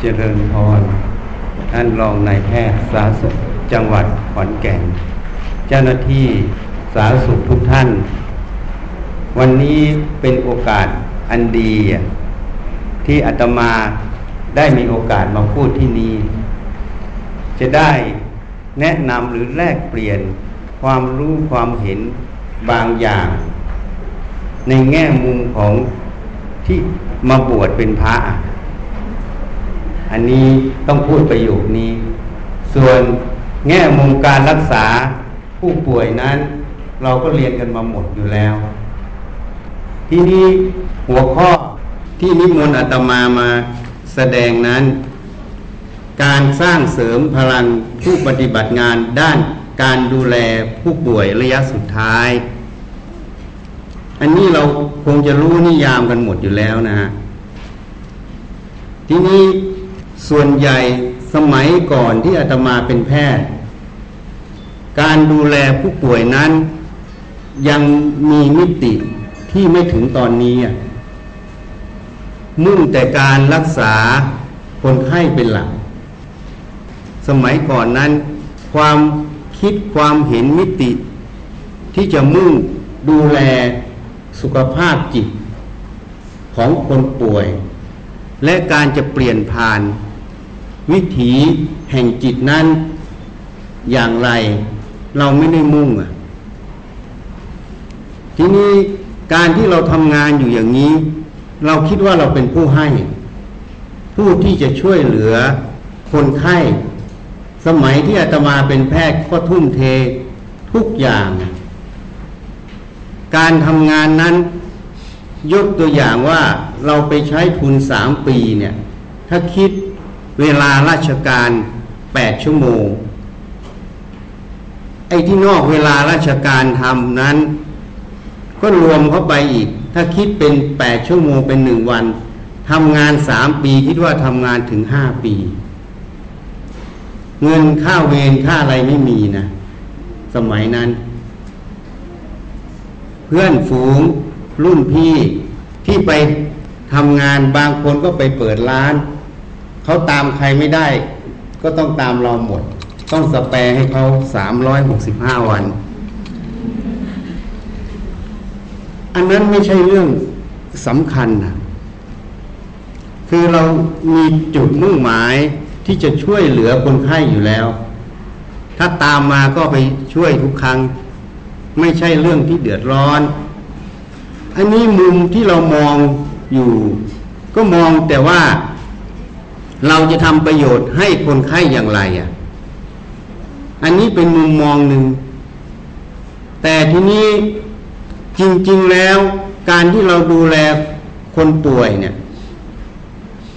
เจริญพร ท่านรองนายแพทย์สาธารณสุขจังหวัดขอนแก่น เจ้าหน้าที่สาธารณสุขทุกท่าน วันนี้เป็นโอกาสอันดี ที่อาตมาได้มีโอกาสมาพูดที่นี่จะได้แนะนำหรือแลกเปลี่ยนความรู้ความเห็นบางอย่าง ในแง่มุมของที่มาบวชเป็นพระ อันนี้ต้องพูดประโยคนี้ ส่วนแง่มุมการรักษาผู้ป่วยนั้น เราก็เรียนกันมาหมดอยู่แล้ว ที่นี้หัวข้อที่นิมนต์อาตมามาแสดงนั้น การสร้างเสริมพลังผู้ปฏิบัติงานด้านการดูแลผู้ป่วยระยะสุดท้าย อันนี้เราคงจะรู้นิยามกันหมดอยู่แล้วนะฮะทีนี้ ส่วนใหญ่สมัยก่อนที่อาตมาเป็นแพทย์ การดูแลผู้ป่วยนั้น ยังมีมิติที่ไม่ถึงตอนนี้ มุ่งแต่การรักษาคนไข้เป็นหลัก สมัยก่อนนั้น ความคิดความเห็นมิติ ที่จะมุ่งดูแลสุขภาพจิตของคนป่วย และการจะเปลี่ยนผ่าน วิถีแห่งจิตนั้นอย่างไร เราไม่ได้มุ่งอะทีนี้การที่เราทำงานอยู่อย่างนี้ เราคิดว่าเราเป็นผู้ให้ ผู้ที่จะช่วยเหลือคนไข้ สมัยที่อาตมาเป็นแพทย์ก็ทุ่มเททุกอย่าง การทำงานนั้น ยกตัวอย่างว่าเราไปใช้ทุนสามปีเนี่ย ถ้าคิด เวลาราชการแปดชั่วโมง ไอ้ที่นอกเวลาราชการทำนั้น ก็รวมเข้าไปอีก ถ้าคิดเป็นแปดชั่วโมงเป็นหนึ่งวันทำงานสามปีคิดว่าทำงานถึงห้าปี เงินค่าเวรค่าอะไรไม่มีนะ สมัยนั้น เพื่อนฝูงรุ่นพี่ที่ไปทำงานบางคนก็ไปเปิดร้าน เขาตามใครไม่ได้ ก็ต้องตามเราหมด ต้องสแปรให้เขาสามร้อยหกสิบห้าวัน อันนั้นไม่ใช่เรื่องสำคัญนะคือเรามีจุดมุ่งหมายที่จะช่วยเหลือคนไข้อยู่แล้ว ถ้าตามมาก็ไปช่วยทุกครั้ง ไม่ใช่เรื่องที่เดือดร้อน อันนี้มุมที่เรามองอยู่ ก็มองแต่ว่า เราจะทำประโยชน์ให้คนไข้อย่างไรอะ อันนี้เป็นมุมมองหนึ่ง แต่ทีนี้จริง ๆแล้วการที่เราดูแลคนป่วยเนี่ย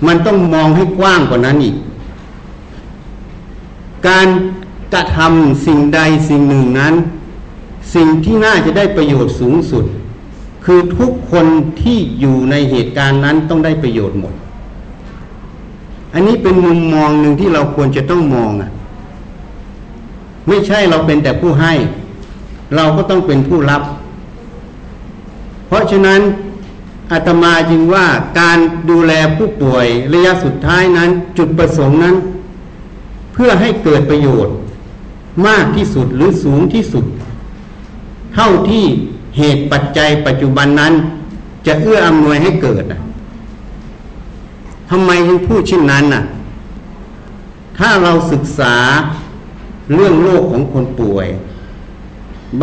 มันต้องมองให้กว้างกว่านั้นอีก การกระทำสิ่งใดสิ่งหนึ่งนั้น สิ่งที่น่าจะได้ประโยชน์สูงสุด คือทุกคนที่อยู่ในเหตุการณ์นั้นต้องได้ประโยชน์หมด อันนี้เป็นมุมมองหนึ่งที่เราควรจะต้องมองอะ ไม่ใช่เราเป็นแต่ผู้ให้ เราก็ต้องเป็นผู้รับ เพราะฉะนั้นอาตมาจึงว่าการดูแลผู้ป่วยระยะสุดท้ายนั้น จุดประสงค์นั้น เพื่อให้เกิดประโยชน์ มากที่สุดหรือสูงที่สุด เท่าที่เหตุปัจจัยปัจจุบันนั้น จะเอื้ออำนวยให้เกิดนะ ทำไมถึงพูดเช่นนั้นน่ะ ถ้าเราศึกษาเรื่องโรคของคนป่วย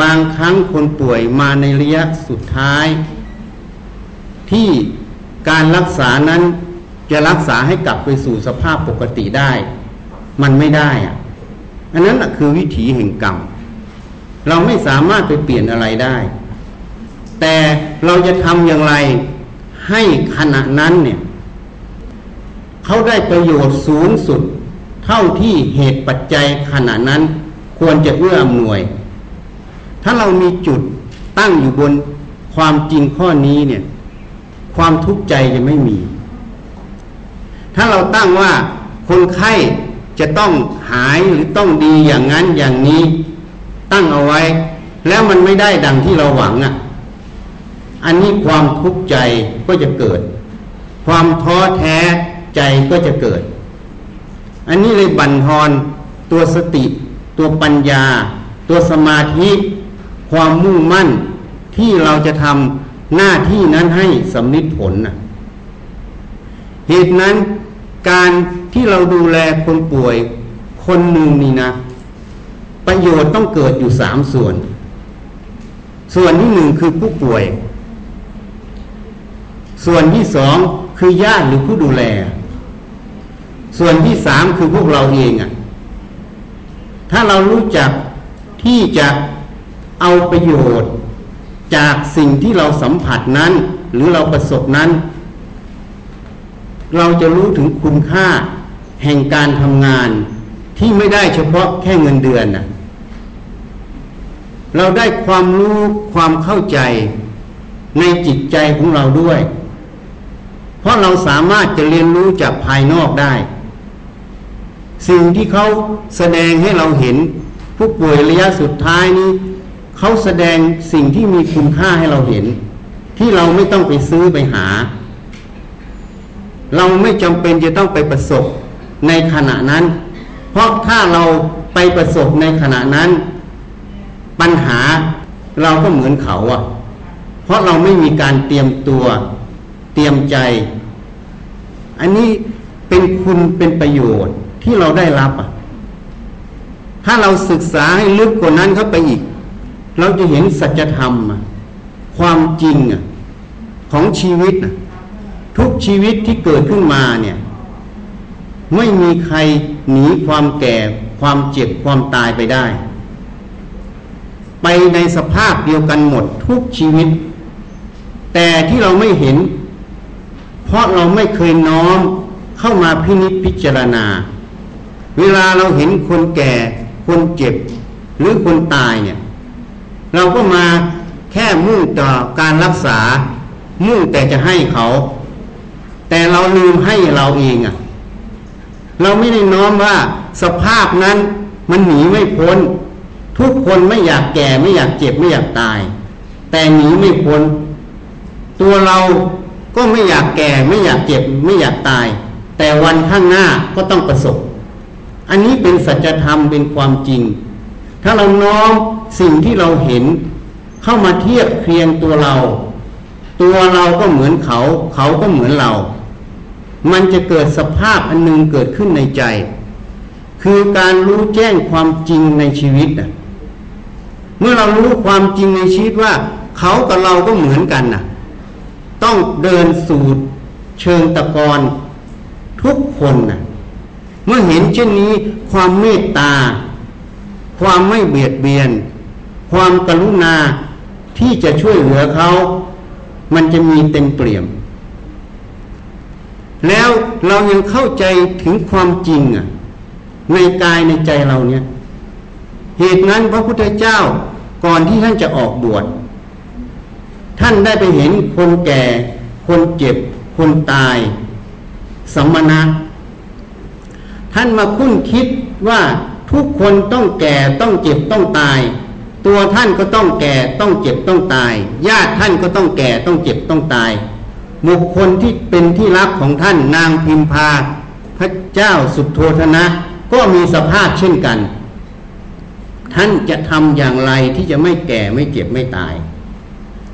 บางครั้งคนป่วยมาในระยะสุดท้าย ที่การรักษานั้นจะรักษาให้กลับไปสู่สภาพปกติได้ มันไม่ได้อะอันนั้นคือวิถีแห่งกรรมเราไม่สามารถไปเปลี่ยนอะไรได้ แต่เราจะทำอย่างไรให้ขณะนั้นเนี่ย เขาได้ประโยชน์สูงสุด เท่าที่เหตุปัจจัยขณะนั้น ควรจะเอื้ออำนวย ถ้าเรามีจุดตั้งอยู่บนความจริงข้อนี้เนี่ย ความทุกข์ใจจะไม่มี ถ้าเราตั้งว่าคนไข้จะต้องหายหรือต้องดีอย่างนั้นอย่างนี้ ตั้งเอาไว้ แล้วมันไม่ได้ดังที่เราหวังอะ อันนี้ความทุกข์ใจก็จะเกิด ความท้อแท้ ใจก็จะเกิด อันนี้เลยบั่นทอนตัวสติ ตัวปัญญา ตัวสมาธิ ความมุ่งมั่นที่เราจะทำหน้าที่นั้นให้สำนิดผลนะเหตุนั้นการที่เราดูแลคนป่วยคนหนึ่งนี่นะ ประโยชน์ต้องเกิดอยู่สามส่วน ส่วนที่หนึ่งคือผู้ป่วย ส่วนที่สองคือญาติหรือผู้ดูแล ส่วนที่สามคือพวกเราเองอะ่ะ ถ้าเรารู้จักที่จะเอาประโยชน์ จากสิ่งที่เราสัมผัสนั้น หรือเราประสบนั้น เราจะรู้ถึงคุณค่าแห่งการทำงานที่ไม่ได้เฉพาะแค่เงินเดือนนะเราได้ความรู้ความเข้าใจในจิตใจของเราด้วย เพราะเราสามารถจะเรียนรู้จากภายนอกได้ สิ่งที่เขาแสดงให้เราเห็น ผู้ป่วยระยะสุดท้ายนี้เขาแสดงสิ่งที่มีคุณค่าให้เราเห็น ที่เราไม่ต้องไปซื้อไปหา เราไม่จำเป็นจะต้องไปประสบในขณะนั้น เพราะถ้าเราไปประสบในขณะนั้น ปัญหาเราก็เหมือนเขาอะเพราะเราไม่มีการเตรียมตัวเตรียมใจ อันนี้เป็นคุณเป็นประโยชน์ ที่เราได้รับอะ ถ้าเราศึกษาให้ลึกกว่านั้นเข้าไปอีก เราจะเห็นสัจธรรมความจริงของชีวิตทุกชีวิตที่เกิดขึ้นมาเนี่ย ไม่มีใครหนีความแก่ ความเจ็บความตายไปได้ ไปในสภาพเดียวกันหมดทุกชีวิต แต่ที่เราไม่เห็น เพราะเราไม่เคยน้อมเข้ามาพินิจพิจารณา เวลาเราเห็นคนแก่ คนเจ็บ หรือคนตายเนี่ย เราก็มาแค่มุ่งต่อการรักษา มุ่งแต่จะให้เขา แต่เราลืมให้เราเองอะ่ะ เราไม่ได้น้อมว่าสภาพนั้นมันหนีไม่พ้น ทุกคนไม่อยากแก่ไม่อยากเจ็บไม่อยากตาย แต่หนีไม่พ้น ตัวเราก็ไม่อยากแก่ไม่อยากเจ็บไม่อยากตาย แต่วันข้างหน้าก็ต้องประสบ อันนี้เป็นสัจธรรมเป็นความจริง ถ้าเราน้อมสิ่งที่เราเห็นเข้ามาเทียบเคียงตัวเรา ตัวเราก็เหมือนเขา เขาก็เหมือนเรา มันจะเกิดสภาพอันนึงเกิดขึ้นในใจ คือการรู้แจ้งความจริงในชีวิตนะเมื่อเรารู้ความจริงในชีวิตว่า เขากับเราก็เหมือนกันนะต้องเดินสู่เชิงตะกอนทุกคนนะ เมื่อเห็นเช่นนี้ ความเมตตา ความไม่เบียดเบียน ความกรุณาที่จะช่วยเหลือเขา มันจะมีเต็มเปี่ยม แล้วเรายังเข้าใจถึงความจริงอะ ในกายในใจเราเนี่ย เหตุนั้นพระพุทธเจ้าก่อนที่ท่านจะออกบวชท่านได้ไปเห็นคนแก่ คนเจ็บ คนตายสัมมณะ ท่านมาคุ้นคิดว่าทุกคนต้องแก่ต้องเจ็บต้องตาย ตัวท่านก็ต้องแก่ต้องเจ็บต้องตาย ญาติท่านก็ต้องแก่ต้องเจ็บต้องตายบุคคลที่เป็นที่รักของท่านนางพิมพา พระเจ้าสุโทธนะ ก็มีสภาพเช่นกัน ท่านจะทำอย่างไรที่จะไม่แก่ไม่เจ็บไม่ตาย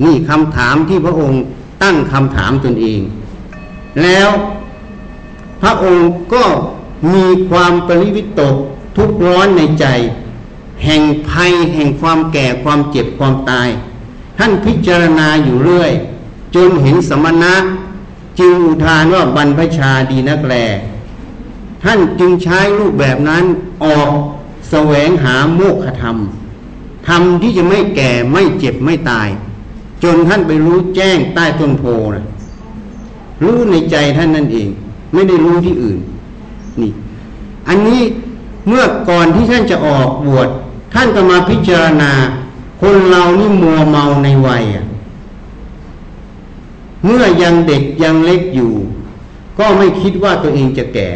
นี่คำถามที่พระองค์ตั้งคำถามตนเอง แล้วพระองค์ก็ มีความปริวิตกทุกร้อนในใจ แห่งภัยแห่งความแก่ความเจ็บความตาย ท่านพิจารณาอยู่เรื่อย จนเห็นสมณะ จึงอุทานว่าบรรพชาดีนักแลท่านจึงใช้รูปแบบนั้นออกแสวงหาโมกขธรรมธรรมที่จะไม่แก่ไม่เจ็บไม่ตาย จนท่านไปรู้แจ้งใต้ต้นโพนะรู้ในใจท่านนั่นเอง ไม่ได้รู้ที่อื่น นี่ อันนี้เมื่อก่อนที่ท่านจะออกบวชท่านก็มาพิจารณา คนเรานี่มัวเมาในวัยอะเมื่อยังเด็กยังเล็กอยู่ ก็ไม่คิดว่าตัวเองจะแก่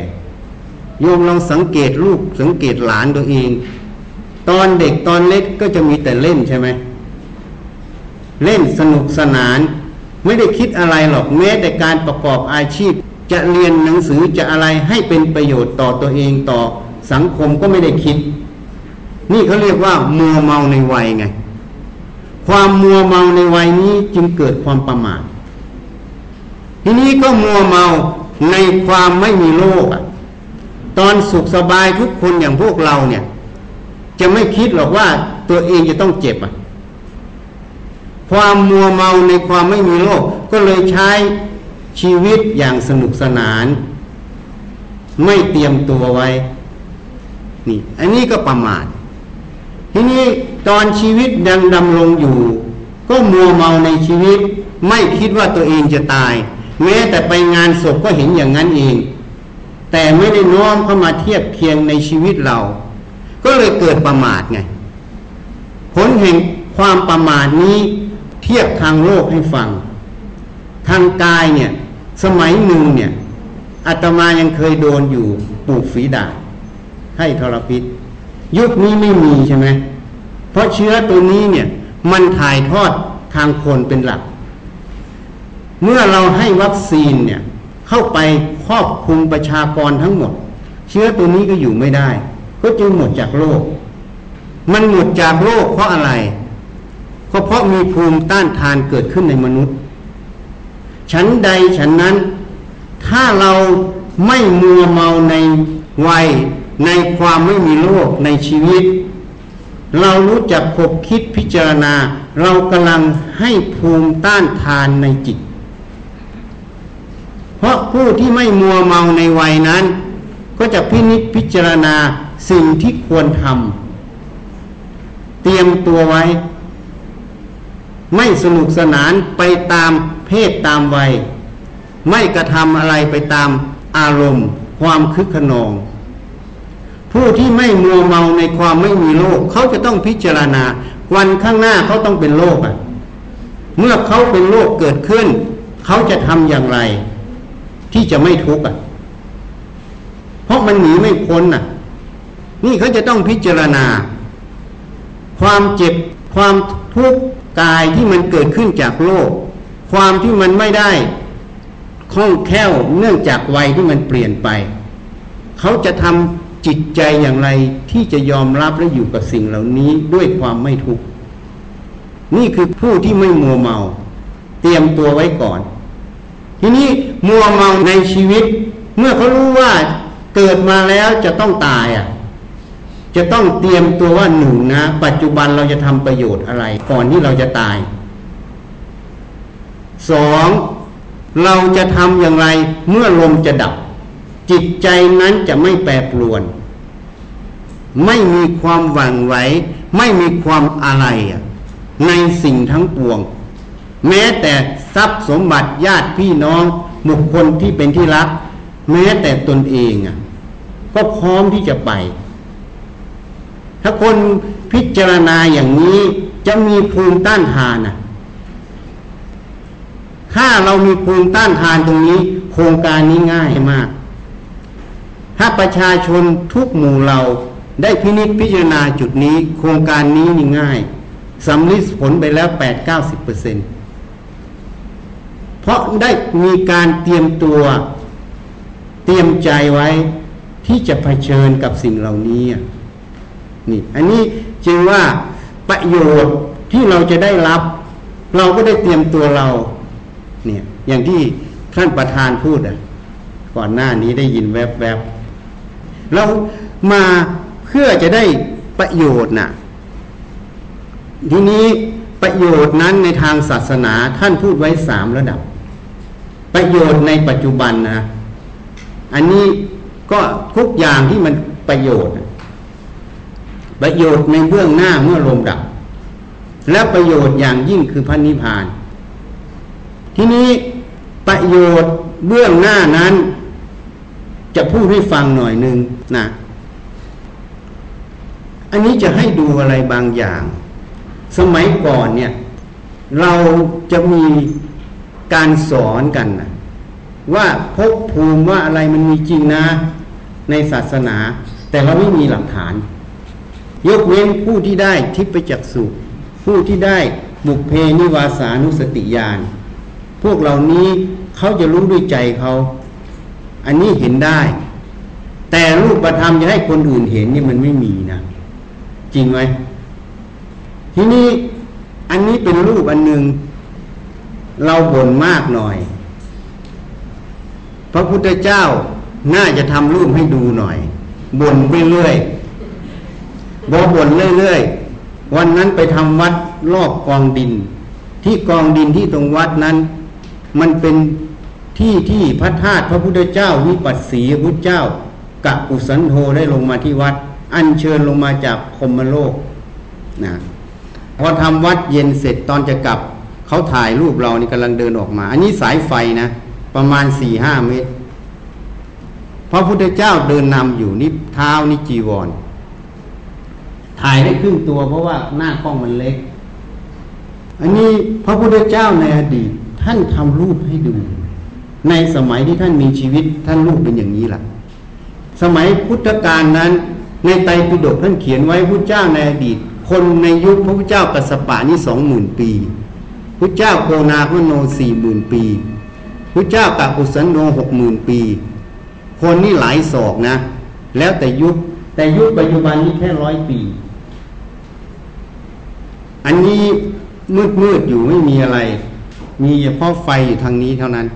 โยมลองสังเกตลูกสังเกตหลานตัวเอง ตอนเด็กตอนเล็กก็จะมีแต่เล่นใช่ไหมเล่นสนุกสนาน ไม่ได้คิดอะไรหรอกแม้แต่การประกอบอาชีพ จะเรียนหนังสือจะอะไรให้เป็นประโยชน์ต่อตัวเองต่อสังคมก็ไม่ได้คิด นี่เขาเรียกว่ามัวเมาในวัยไง ความมัวเมาในวัยนี้จึงเกิดความประมาททีนี้ก็มัวเมาในความไม่มีโลกอะตอนสุขสบายทุกคนอย่างพวกเราเนี่ย จะไม่คิดหรอกว่าตัวเองจะต้องเจ็บอะความมัวเมาในความไม่มีโลกก็เลยใช้ ชีวิตอย่างสนุกสนาน ไม่เตรียมตัวไว้ นี่ อันนี้ก็ประมาท ทีนี้ตอนชีวิตยังดำรงอยู่ ก็มัวเมาในชีวิต ไม่คิดว่าตัวเองจะตาย แม้แต่ไปงานศพก็เห็นอย่างนั้นเอง แต่ไม่ได้น้อมเข้ามาเทียบเคียงในชีวิตเรา ก็เลยเกิดประมาทไง ผลแห่งความประมาทนี้เทียบทางโลกให้ฟัง ทางกายเนี่ย สมัยหนึ่งเนี่ยอาตมายังเคยโดนอยู่ปลูกฝีดาษให้ทรพิษ ยุคนี้ไม่มีใช่ไหมเพราะเชื้อตัวนี้เนี่ยมันถ่ายทอดทางคนเป็นหลัก เมื่อเราให้วัคซีนเนี่ยเข้าไปครอบคลุมประชากรทั้งหมด เชื้อตัวนี้ก็อยู่ไม่ได้ ก็จึงหมดจากโลก มันหมดจากโลกเพราะอะไรก็เพราะมีภูมิต้านทานเกิดขึ้นในมนุษย์ ฉันใดฉันนั้น ถ้าเราไม่มัวเมาในวัยในความไม่มีโลกในชีวิต เรารู้จักคบคิดพิจารณา เรากำลังให้ภูมิต้านทานในจิต เพราะผู้ที่ไม่มัวเมาในวัยนั้น ก็จะพินิจพิจารณาสิ่งที่ควรทำเตรียมตัวไว้ ไม่สนุกสนานไปตาม เพศตามวัย ไม่กระทำอะไรไปตามอารมณ์ ความคึกขนอง ผู้ที่ไม่มัวเมาในความไม่มีโลก เขาจะต้องพิจารณา วันข้างหน้าเขาต้องเป็นโลกอะ เมื่อเขาเป็นโลกเกิดขึ้น เขาจะทำอย่างไร ที่จะไม่ทุกข์อะ เพราะมันหนีไม่พ้นอะ นี่เขาจะต้องพิจารณา ความเจ็บความทุกข์กายที่มันเกิดขึ้นจากโลก ความที่มันไม่ได้คล่องแคล่วเนื่องจากวัยที่มันเปลี่ยนไป เขาจะทำจิตใจอย่างไรที่จะยอมรับและอยู่กับสิ่งเหล่านี้ด้วยความไม่ทุกข์นี่คือผู้ที่ไม่มัวเมา เตรียมตัวไว้ก่อน ทีนี้มัวเมาในชีวิต เมื่อเขารู้ว่าเกิดมาแล้วจะต้องตายอะ จะต้องเตรียมตัวว่าหนึ่งนะ ปัจจุบันเราจะทำประโยชน์อะไร ก่อนที่เราจะตาย สองเราจะทำอย่างไรเมื่อลมจะดับ จิตใจนั้นจะไม่แปรปรวน ไม่มีความหวั่นไหว ไม่มีความอะไรในสิ่งทั้งปวง แม้แต่ทรัพย์สมบัติญาติพี่น้องบุคคลที่เป็นที่รัก แม้แต่ตนเองก็พร้อมที่จะไป ถ้าคนพิจารณาอย่างนี้จะมีภูมิต้านทานอะ ถ้าเรามีภูมิต้านทานตรงนี้ โครงการนี้ง่ายมาก ถ้าประชาชนทุกหมู่เราได้พินิจพิจารณาจุดนี้ โครงการนี้นี่ง่ายสำลิดผลไปแล้วแปดเก้าสิบเปอร์เซ็นเพราะได้มีการเตรียมตัวเตรียมใจไว้ที่จะเผชิญกับสิ่งเหล่านี้นี่ อันนี้จึงว่าประโยชน์ที่เราจะได้รับ เราก็ได้เตรียมตัวเรา เนี่ยอย่างที่ท่านประธานพูดอะก่อนหน้านี้ได้ยินแวบๆเรามาเพื่อจะได้ประโยชน์น่ะทีนี้ประโยชน์นั้นในทางศาสนาท่านพูดไว้สามระดับ ประโยชน์ในปัจจุบันนะอันนี้ก็ทุกอย่างที่มันประโยชน์ ประโยชน์ในเบื้องหน้าเมื่อลมดับ และประโยชน์อย่างยิ่งคือพระนิพพาน ทีนี้ประโยชน์เบื้องหน้านั้น จะพูดให้ฟังหน่อยหนึ่งนะอันนี้จะให้ดูอะไรบางอย่าง สมัยก่อนเนี่ย เราจะมีการสอนกันนะว่าพบภูมิว่าอะไรมันมีจริงนะ ในศาสนา แต่เราไม่มีหลักฐาน ยกเว้นผู้ที่ได้ทิพยจักสุผู้ที่ได้บุพเพนิวาสานุสติญาณ พวกเหล่านี้เขาจะรู้ด้วยใจเขา อันนี้เห็นได้ แต่รูปธรรมจะให้คนอื่นเห็นนี่มันไม่มีนะจริงไหมทีนี้อันนี้เป็นรูปอันหนึ่งเราบ่นมากหน่อย พระพุทธเจ้าน่าจะทำรูปให้ดูหน่อยบ่นไปเรื่อยบอบ่นเรื่อยๆวันนั้นไปทำวัดรอบกองดิน ที่กองดินที่ตรงวัดนั้น มันเป็นที่ที่พระธาตุพระพุทธเจ้าวิปัสสีพุทธเจ้ากักุสันโธได้ลงมาที่วัด อัญเชิญลงมาจากพรมโลกนะพอทำวัดเย็นเสร็จตอนจะกลับเขาถ่ายรูปเรานี่กำลังเดินออกมา อันนี้สายไฟนะประมาณสี่ห้าเมตรพระพุทธเจ้าเดินนำอยู่นี่เท้านี่จีวร ถ่ายได้ครึ่งตัวเพราะว่าหน้ากล้องมันเล็ก อันนี้พระพุทธเจ้าในอดีต ท่านทำรูปให้ดู ในสมัยที่ท่านมีชีวิตท่านรูปเป็นอย่างนี้ล่ะ สมัยพุทธกาลนั้น ในไตรปิฎกท่านเขียนไว้พระเจ้าในอดีต คนในยุคพระพุทธเจ้ากัสสปะนี่สองหมื่นปีพระเจ้าโคนาพโนสี่หมื่นปีพระเจ้ากากุสันโนหกหมื่นปี คนนี่หลายศอกนะ แล้วแต่ยุคแต่ยุคปัจจุบันนี้แค่ร้อยปี อันนี้มืดมืดอยู่ไม่มีอะไร มีเฉพาะไฟอยู่ทางนี้เท่านั้น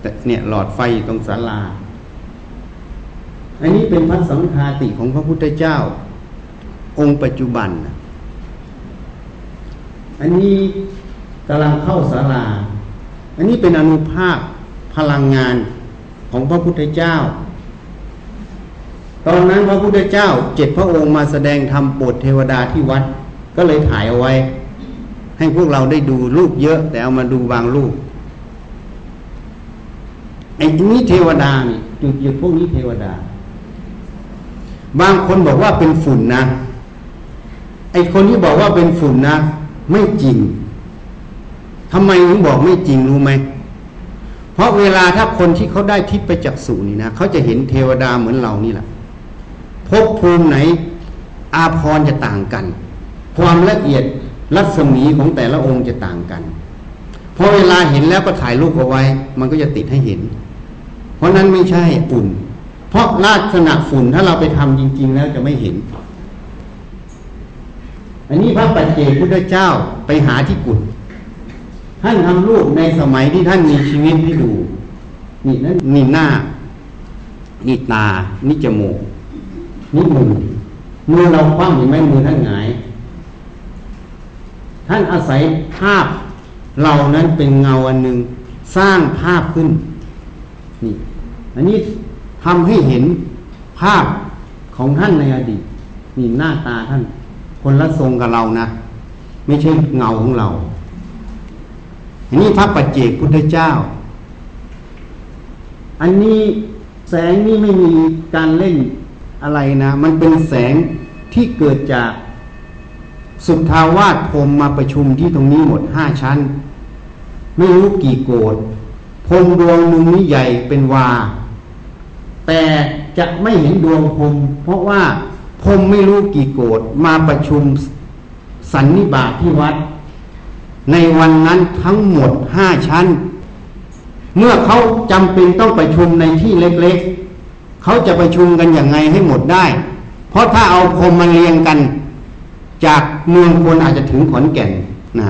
แต่เนี่ยหลอดไฟอยู่ตรงศาลา อันนี้เป็นพระสังฆาติของพระพุทธเจ้า องค์ปัจจุบัน อันนี้กำลังเข้าศาลา อันนี้เป็นอนุภาคพลังงานของพระพุทธเจ้า ตอนนั้นพระพุทธเจ้าเจ็ดพระองค์มาแสดงธรรมโปรดเทวดาที่วัด ก็เลยถ่ายเอาไว้ ให้พวกเราได้ดูรูปเยอะ แต่เอามาดูบางรูปไอ้นี้เทวดานี่จุดหยุดพวกนี้เทวดา บางคนบอกว่าเป็นฝุ่นนะ ไอ้คนที่บอกว่าเป็นฝุ่นนะ ไม่จริงทำไมถึงบอกไม่จริงรู้ไหมเพราะเวลาถ้าคนที่เขาได้ทิพย์ไปจากสูนี่นะเขาจะเห็นเทวดาเหมือนเรานี่แหละภพภูมิไหน อาพรจะต่างกัน ความละเอียด รัศมีของแต่ละองค์จะต่างกันพอเวลาเห็นแล้วก็ถ่ายรูปเอาไว้ มันก็จะติดให้เห็น เพราะนั้นไม่ใช่ฝุ่น เพราะลักษณะฝุ่นถ้าเราไปทำจริง ๆ แล้วจะไม่เห็น อันนี้พระปัจเจกพุทธเจ้าไปหาที่กุฏท่านทำรูปในสมัยที่ท่านมีชีวิตให้ดู นี่นั่นนี่หน้า นี่ตา นี่จมูก นี่มือ มือเราคว่ำเห็นไหมมือท่านหงาย ท่านอาศัยภาพเรานั้นเป็นเงาอันหนึ่งสร้างภาพขึ้นนี่อันนี้ทำให้เห็นภาพของท่านในอดีตนี่หน้าตาท่าน คนละทรงกับเรานะ ไม่ใช่เงาของเราอันนี้พระปัจเจกพุทธเจ้า อันนี้แสงนี่ไม่มีการเล่นอะไรนะ มันเป็นแสงที่เกิดจาก สุทธาวาสพรมมาประชุมที่ตรงนี้หมดห้าชั้น ไม่รู้กี่โกดพรมดวงหนึ่งนี้ใหญ่เป็นวา แต่จะไม่เห็นดวงพรมเพราะว่าพรมไม่รู้กี่โกดมาประชุมสันนิบาตทที่วัด ในวันนั้นทั้งหมดห้าชั้น เมื่อเขาจำเป็นต้องประชุมในที่เล็กๆเขาจะประชุมกันอย่างไงให้หมดได้ เพราะถ้าเอาพรมมาเรียงกัน จากเมืองคนอาจจะถึงขอนแก่นนะ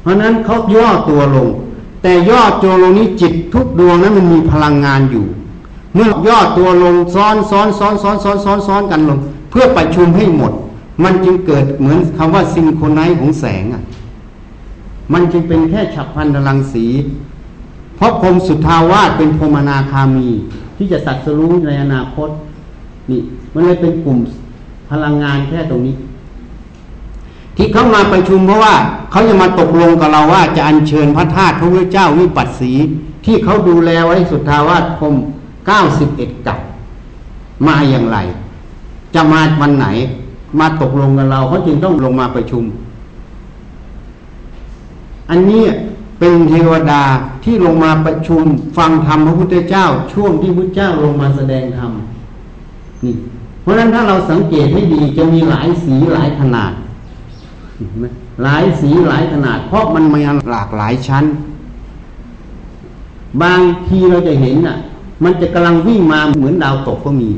เพราะนั้นเขาย่อตัวลง แต่ย่อตัวลงนี้จิตทุกดวงนั้นมันมีพลังงานอยู่ เมื่อย่อตัวลงซ้อนซ้อนซ้อนซ้อนซ้อนซ้อนซ้อนกันลง เพื่อประชุมให้หมด มันจึงเกิดเหมือนคำว่าซิงโครไนซ์ของแสงอะมันจึงเป็นแค่ฉับพันธรังสี เพราะพรมสุทธาวาสเป็นพรมนาคามี ที่จะสัตสรู้ในอนาคต นี่ มันเลยเป็นกลุ่มพลังงานแค่ตรงนี้ ที่เขามาประชุมเพราะว่าเขาจะมาตกลงกับเราว่าจะอัญเชิญพระธาตุพระพุทธเจ้าวิปัสสี ที่เขาดูแลไว้สุทธาวาสพรมเก้าสิบเอ็ดกับมาอย่างไร จะมาวันไหน มาตกลงกับเราเขาจึงต้องลงมาประชุม อันนี้เป็นเทวดาที่ลงมาประชุมฟังธรรมพระพุทธเจ้า ช่วงที่พระเจ้าลงมาแสดงธรรมนี่ เพราะฉะนั้นถ้าเราสังเกตให้ดีจะมีหลายสีหลายขนาด หลายสีหลายขนาด เพราะมันมีหลากหลายชั้น บางทีเราจะเห็นน่ะ มันจะกำลังวิ่งมาเหมือนดาวตกก็มี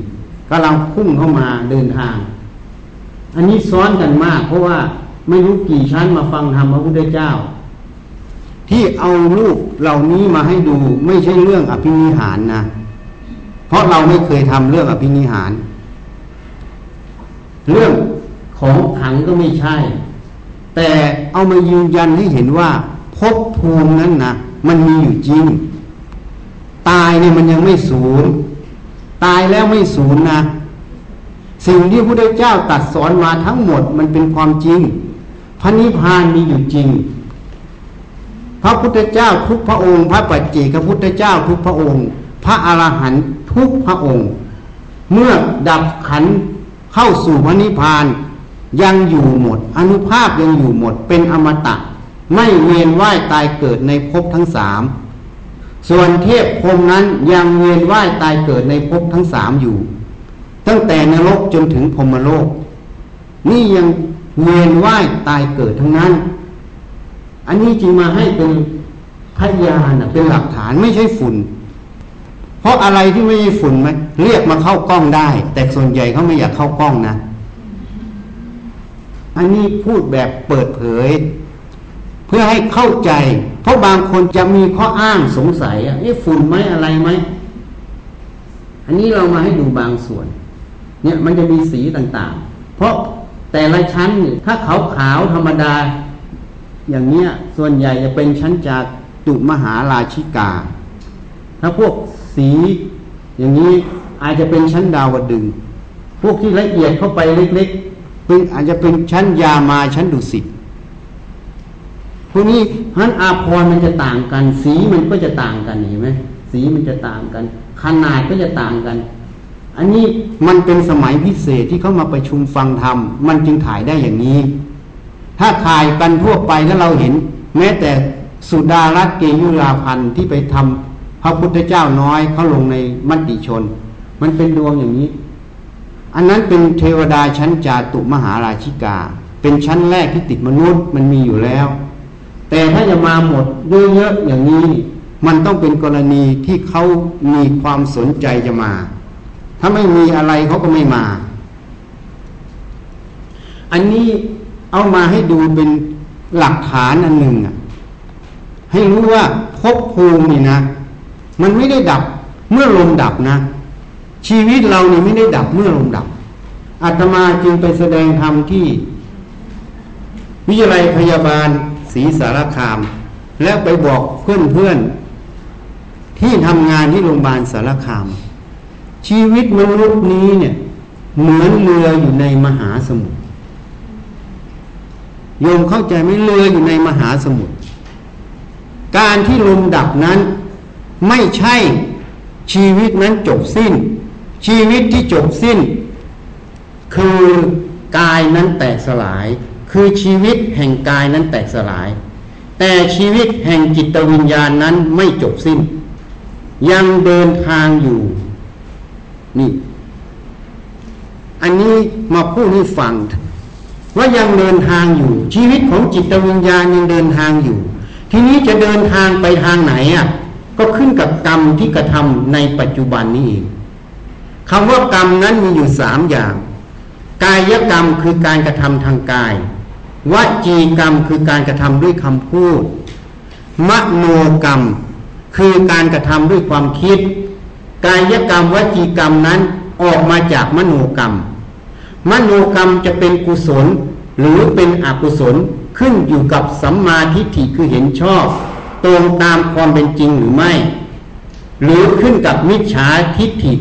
กำลังพุ่งเข้ามาเดินทาง อันนี้ซ้อนกันมาก เพราะว่าไม่รู้กี่ชั้นมาฟังธรรมพระพุทธเจ้า ที่เอารูปเหล่านี้มาให้ดูไม่ใช่เรื่องอภินิหารนะเพราะเราไม่เคยทำเรื่องอภินิหาร เรื่องของขังก็ไม่ใช่ แต่เอามายืนยันให้เห็นว่าภพภูมินั้นนะมันมีอยู่จริง ตายเนี่ยมันยังไม่สูญตายแล้วไม่สูญนะ สิ่งที่พระพุทธเจ้าตัดสอนมาทั้งหมดมันเป็นความจริง พระนิพพานมีอยู่จริง พระพุทธเจ้าทุกพระองค์ พระปัจเจกพระพุทธเจ้าทุกพระองค์ พระอรหันต์ทุกพระองค์ เมื่อดับขันเข้าสู่พระนิพพาน ยังอยู่หมด อนุภาพยังอยู่หมด เป็นอมตะ ไม่เวียนว่ายตายเกิดในภพทั้งสามส่วนเทพพรมนั้นยังเวียนว่ายตายเกิดในภพทั้งสามอยู่ ตั้งแต่นรกจนถึงพรมโลก นี่ยังเวียนว่ายตายเกิดทั้งนั้น อันนี้จึงมาให้เป็นพยานเป็นหลักฐานไม่ใช่ฝุ่น เพราะอะไรที่ไม่ใช่ฝุ่นไหมเรียกมาเข้ากล้องได้ แต่ส่วนใหญ่เขาไม่อยากเข้ากล้องนะ อันนี้พูดแบบเปิดเผย เพื่อให้เข้าใจ เพราะบางคนจะมีข้ออ้างสงสัยอะนี่ฝุ่นไหมอะไรไหมอันนี้เรามาให้ดูบางส่วน เนี่ยมันจะมีสีต่างๆ เพราะแต่ละชั้นถ้าขาวขาวธรรมดา อย่างเนี้ยส่วนใหญ่จะเป็นชั้นจากตุมหาราชิกา ถ้าพวกสีอย่างนี้อาจจะเป็นชั้นดาวดึง พวกที่ละเอียดเข้าไปเล็ก เป็นอาจจะเป็นชั้นยามาชั้นดุสิตพวกนี้พันอาพรมันจะต่างกัน สีมันก็จะต่างกันเห็นไหมสีมันจะต่างกัน ขนาดก็จะต่างกัน อันนี้มันเป็นสมัยพิเศษที่เขามาประชุมฟังธรรมมันจึงถ่ายได้อย่างนี้ ถ้าถ่ายกันทั่วไปแล้วเราเห็น แม้แต่สุดารัตเกยุราพันธ์ที่ไปทำพระพุทธเจ้าน้อยเขาลงในมัติชน มันเป็นดวงอย่างนี้ อันนั้นเป็นเทวดาชั้นจาตุมหาราชิกา เป็นชั้นแรกที่ติดมนุษย์มันมีอยู่แล้ว แต่ถ้าจะมาหมดเยอะๆอย่างนี้ มันต้องเป็นกรณีที่เขามีความสนใจจะมา ถ้าไม่มีอะไรเขาก็ไม่มา อันนี้เอามาให้ดูเป็นหลักฐานอันหนึ่งอะให้รู้ว่าภพภูมินี่นะ มันไม่ได้ดับเมื่อลมดับนะ ชีวิตเรานี่ไม่ได้ดับเมื่อลมดับอาตมาจึงไปแสดงธรรมที่ วิทยาลัยพยาบาลศรีสารคาม แล้วไปบอกเพื่อนๆที่ทำงานที่โรงพยาบาลสารคาม ชีวิตมนุษย์นี้เนี่ย เหมือนเรืออยู่ในมหาสมุทรโยมเข้าใจไหมเรืออยู่ในมหาสมุทรการที่ลมดับนั้นไม่ใช่ชีวิตนั้นจบสิ้น ชีวิตที่จบสิ้น คือกายนั้นแตกสลาย คือชีวิตแห่งกายนั้นแตกสลาย แต่ชีวิตแห่งจิตวิญญาณนั้นไม่จบสิ้น ยังเดินทางอยู่นี่อันนี้มาพูดให้ฟังว่ายังเดินทางอยู่ ชีวิตของจิตวิญญาณยังเดินทางอยู่ ทีนี้จะเดินทางไปทางไหนอะก็ขึ้นกับกรรมที่กระทำในปัจจุบันนี้เอง คำว่ากรรมนั้นมีอยู่สามอย่าง กายกรรมคือการกระทำทางกายวจีกรรมคือการกระทำด้วยคำพูด มโนกรรม คือการกระทำด้วยความคิด กายกรรมวจีกรรมนั้นออกมาจากมโนกรรม มโนกรรมจะเป็นกุศลหรือเป็นอกุศลขึ้นอยู่กับสัมมาทิฏฐิคือเห็นชอบ ตรงตามความเป็นจริงหรือไม่ หรือขึ้นกับมิจฉาทิฏฐิ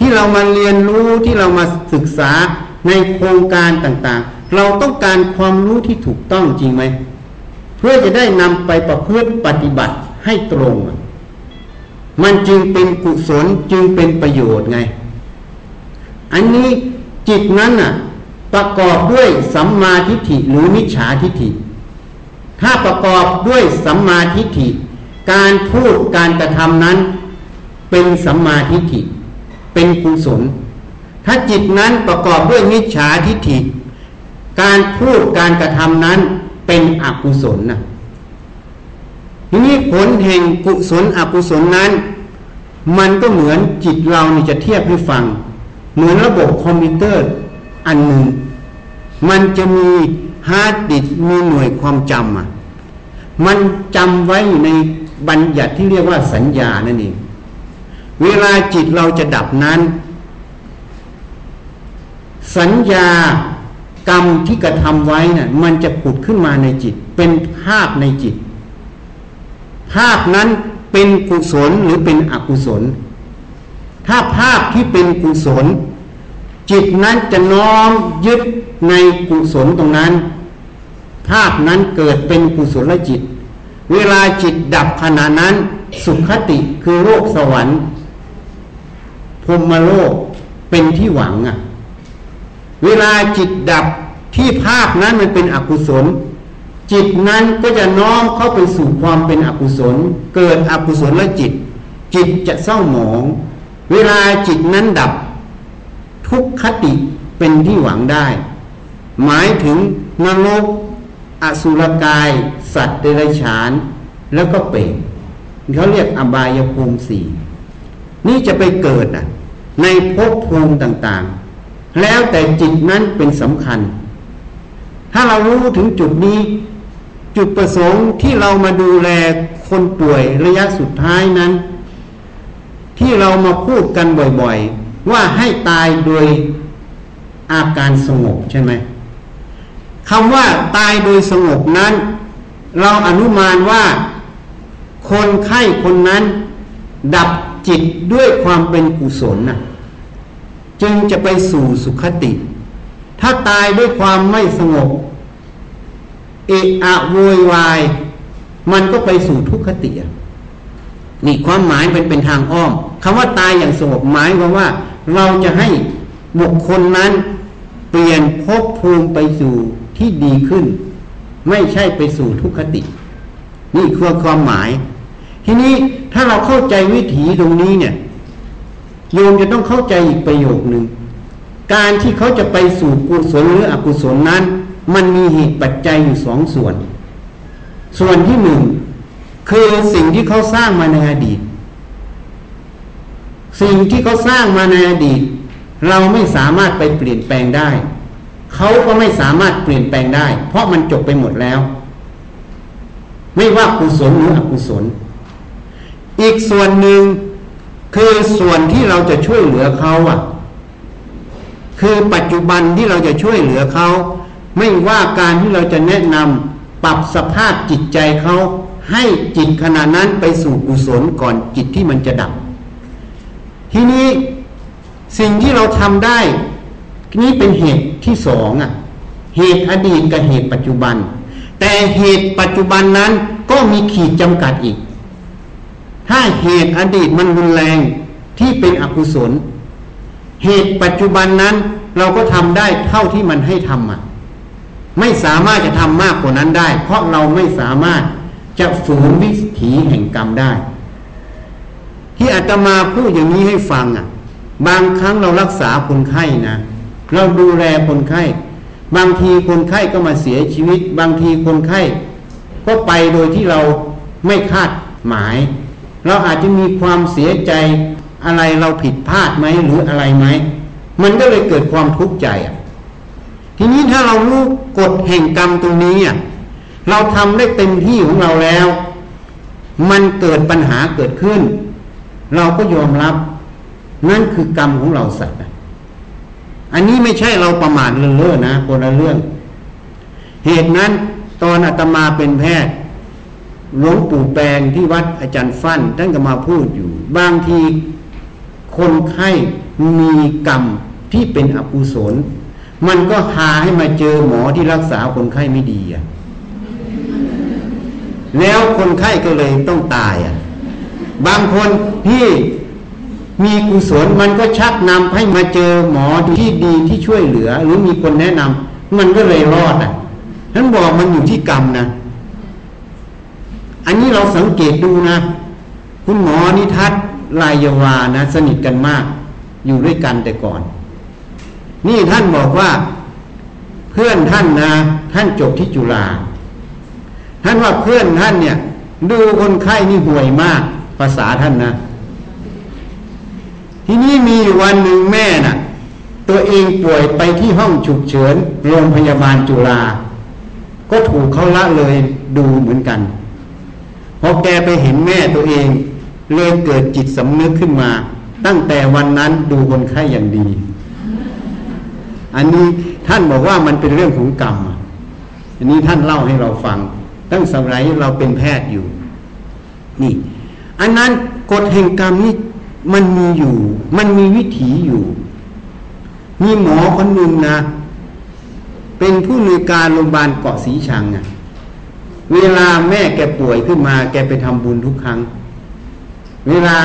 ที่เรามาเรียนรู้ที่เรามาศึกษาในโครงการต่างๆ เราต้องการความรู้ที่ถูกต้องจริงไหม เพื่อจะได้นำไปประพฤติปฏิบัติให้ตรง มันจึงเป็นกุศลจึงเป็นประโยชน์ไง อันนี้จิตนั้นน่ะประกอบด้วยสัมมาทิฏฐิหรือมิจฉาทิฏฐิ ถ้าประกอบด้วยสัมมาทิฏฐิ การพูดการกระทำนั้นเป็นสัมมาทิฏฐิ เป็นกุศล ถ้าจิตนั้นประกอบด้วยมิจฉาทิฏฐิ การพูดการกระทำนั้นเป็นอกุศลนะทีนี้ผลแห่งกุศลอกุศลนั้น มันก็เหมือนจิตเรานี่จะเทียบให้ฟัง เหมือนระบบคอมพิวเตอร์อันหนึ่ง มันจะมีฮาร์ดดิสก์มีหน่วยความจำอะมันจำไว้อยู่ในบัญญัติที่เรียกว่าสัญญานั่นเอง เวลาจิตเราจะดับนั้น สัญญากรรมที่กระทำไว้นะ่ะมันจะผุดขึ้นมาในจิต เป็นภาพในจิต ภาพนั้นเป็นกุศลหรือเป็นอกุศล ถ้าภาพที่เป็นกุศล จิตนั้นจะน้อมยึดในกุศลตรงนั้น ภาพนั้นเกิดเป็นกุศลจิต เวลาจิตดับขณะนั้น สุขติคือโลกสวรรค์ รมโลกเป็นที่หวังอะ เวลาจิตดับที่ภาพนั้นมันเป็นอกุศล จิตนั้นก็จะน้อมเข้าไปสู่ความเป็นอกุศล เกิดอกุศลและจิต จิตจะเศร้าหมอง เวลาจิตนั้นดับ ทุกขติเป็นที่หวังได้ หมายถึงนรกอสุรกาย สัตว์เดรัจฉาน แล้วก็เปรตเขาเรียกอบายภูมิสี่นี่จะไปเกิดอะ ในภพภูมิต่างๆ แล้วแต่จิตนั้นเป็นสำคัญ ถ้าเรารู้ถึงจุดนี้ จุดประสงค์ที่เรามาดูแลคนป่วยระยะสุดท้ายนั้น ที่เรามาพูดกันบ่อยๆ ว่าให้ตายโดยอาการสงบใช่ไหมคำว่าตายโดยสงบนั้น เราอนุมานว่าคนไข้คนนั้น ดับจิตด้วยความเป็นกุศลนะ จึงจะไปสู่สุขติ ถ้าตายด้วยความไม่สงบ เอะอะโวยวาย มันก็ไปสู่ทุกขตินี่ความหมายเป็นเป็นทางอ้อมคำว่าตายอย่างสงบหมายความว่า เราจะให้บุคคลนั้นเปลี่ยนภพภูมิไปสู่ที่ดีขึ้น ไม่ใช่ไปสู่ทุกขติ นี่คือความหมาย ทีนี้ถ้าเราเข้าใจวิถีตรงนี้เนี่ย โยมจะต้องเข้าใจอีกประโยคหนึ่ง การที่เขาจะไปสู่กุศลหรืออกุศลนั้น มันมีเหตุปัจจัยอยู่สองส่วน ส่วนที่หนึ่งคือสิ่งที่เขาสร้างมาในอดีต สิ่งที่เขาสร้างมาในอดีต เราไม่สามารถไปเปลี่ยนแปลงได้ เขาก็ไม่สามารถเปลี่ยนแปลงได้ เพราะมันจบไปหมดแล้ว ไม่ว่ากุศลหรืออกุศล อีกส่วนหนึ่ง คือส่วนที่เราจะช่วยเหลือเขาอะ คือปัจจุบันที่เราจะช่วยเหลือเขา ไม่ว่าการที่เราจะแนะนำปรับสภาพจิตใจเขาให้จิตขณะนั้นไปสู่กุศลก่อนจิตที่มันจะดับ ทีนี้สิ่งที่เราทำได้ นี่เป็นเหตุที่สองอะ เหตุอดีตกับเหตุปัจจุบัน แต่เหตุปัจจุบันนั้นก็มีขีดจำกัดอีก ถ้าเหตุอดีตมันรุนแรงที่เป็นอกุศล เหตุปัจจุบันนั้นเราก็ทำได้เท่าที่มันให้ทำอะ ไม่สามารถจะทำมากกว่านั้นได้ เพราะเราไม่สามารถจะฝืนวิถีแห่งกรรมได้ ที่อาตมาพูดอย่างนี้ให้ฟังอะ บางครั้งเรารักษาคนไข้นะเราดูแลคนไข้ บางทีคนไข้ก็มาเสียชีวิต บางทีคนไข้ ก็ไปโดยที่เราไม่คาดหมาย เราอาจจะมีความเสียใจอะไรเราผิดพลาดไหมหรืออะไรไหมมันก็เลยเกิดความทุกข์ใจอะ ทีนี้ถ้าเรารู้กฎแห่งกรรมตรงนี้อะเราทำได้เต็มที่ของเราแล้ว มันเกิดปัญหาเกิดขึ้น เราก็ยอมรับ นั่นคือกรรมของเราสัตว์อันนี้ไม่ใช่เราประมาทเลื่อนะคนละเรื่อง เหตุนั้นตอนอาตมาเป็นแพทย์ หลวงปู่แปลงที่วัดอาจารย์ฟั่นท่านก็มาพูดอยู่ บางทีคนไข้มีกรรมที่เป็นอกุศล มันก็พาให้มาเจอหมอที่รักษาคนไข้ไม่ดีอะแล้วคนไข้ก็เลยต้องตายอะ บางคนที่มีกุศลมันก็ชักนำให้มาเจอหมอที่ดีที่ช่วยเหลือ หรือมีคนแนะนำมันก็เลยรอดอะท่านบอกมันอยู่ที่กรรมนะ อันนี้เราสังเกตดูนะ คุณหมอนิทัศลายวานะ สนิทกันมาก อยู่ด้วยกันแต่ก่อน นี่ท่านบอกว่าเพื่อนท่านนะ ท่านจบที่จุฬาท่านว่าเพื่อนท่านเนี่ย ดูคนไข้นี่ห่วยมาก ภาษาท่านนะ ทีนี้มีวันหนึ่งแม่น่ะ ตัวเองป่วยไปที่ห้องฉุกเฉินโรงพยาบาลจุฬาก็ถูกเขาละเลยดูเหมือนกัน พอแกไปเห็นแม่ตัวเอง เลยเกิดจิตสำนึกขึ้นมา ตั้งแต่วันนั้นดูคนไข้อย่างดี อันนี้ท่านบอกว่ามันเป็นเรื่องของกรรม อันนี้ท่านเล่าให้เราฟัง ตั้งสมัยเราเป็นแพทย์อยู่ นี่ อันนั้นกฎแห่งกรรมนี่มันมีอยู่ มันมีวิถีอยู่ มีหมอคนหนึ่งนะ เป็นผู้ในการโรงพยาบาลเกาะสีชังอะ เวลาแม่แกป่วยขึ้นมา แกไปทำบุญทุกครั้ง เวลา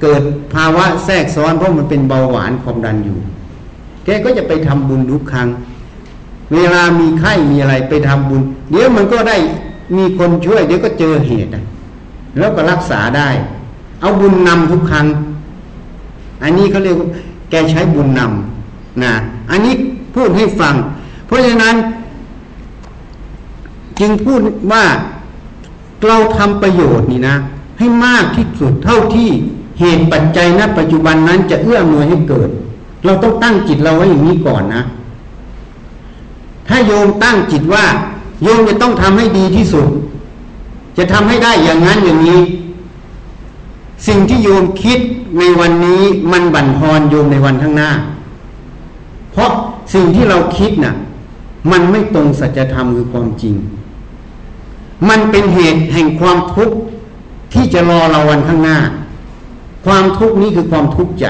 เกิดภาวะแทรกซ้อนเพราะมันเป็นเบาหวานความดันอยู่ แกก็จะไปทำบุญทุกครั้ง เวลามีไข้มีอะไรไปทำบุญ เดี๋ยวมันก็ได้มีคนช่วย เดี๋ยวก็เจอเหตุแล้วก็รักษาได้ เอาบุญนำทุกครั้ง อันนี้เขาเรียกว่าแกใช้บุญนำนะ อันนี้พูดให้ฟัง เพราะฉะนั้น จึงพูดว่าเราทำประโยชน์นี่นะ ให้มากที่สุดเท่าที่เหตุปัจจัยณปัจจุบันนั้นจะเอื้ออำนวยให้เกิด เราต้องตั้งจิตเราไว้อย่างนี้ก่อนนะ ถ้าโยมตั้งจิตว่า โยมจะต้องทำให้ดีที่สุด จะทำให้ได้อย่างนั้นอย่างนี้ สิ่งที่โยมคิดในวันนี้มันบั่นทอนโยมในวันข้างหน้า เพราะสิ่งที่เราคิดน่ะ มันไม่ตรงสัจธรรมคือความจริง มันเป็นเหตุแห่งความทุกข์ที่จะรอเราวันข้างหน้า ความทุกข์นี้คือความทุกข์ใจ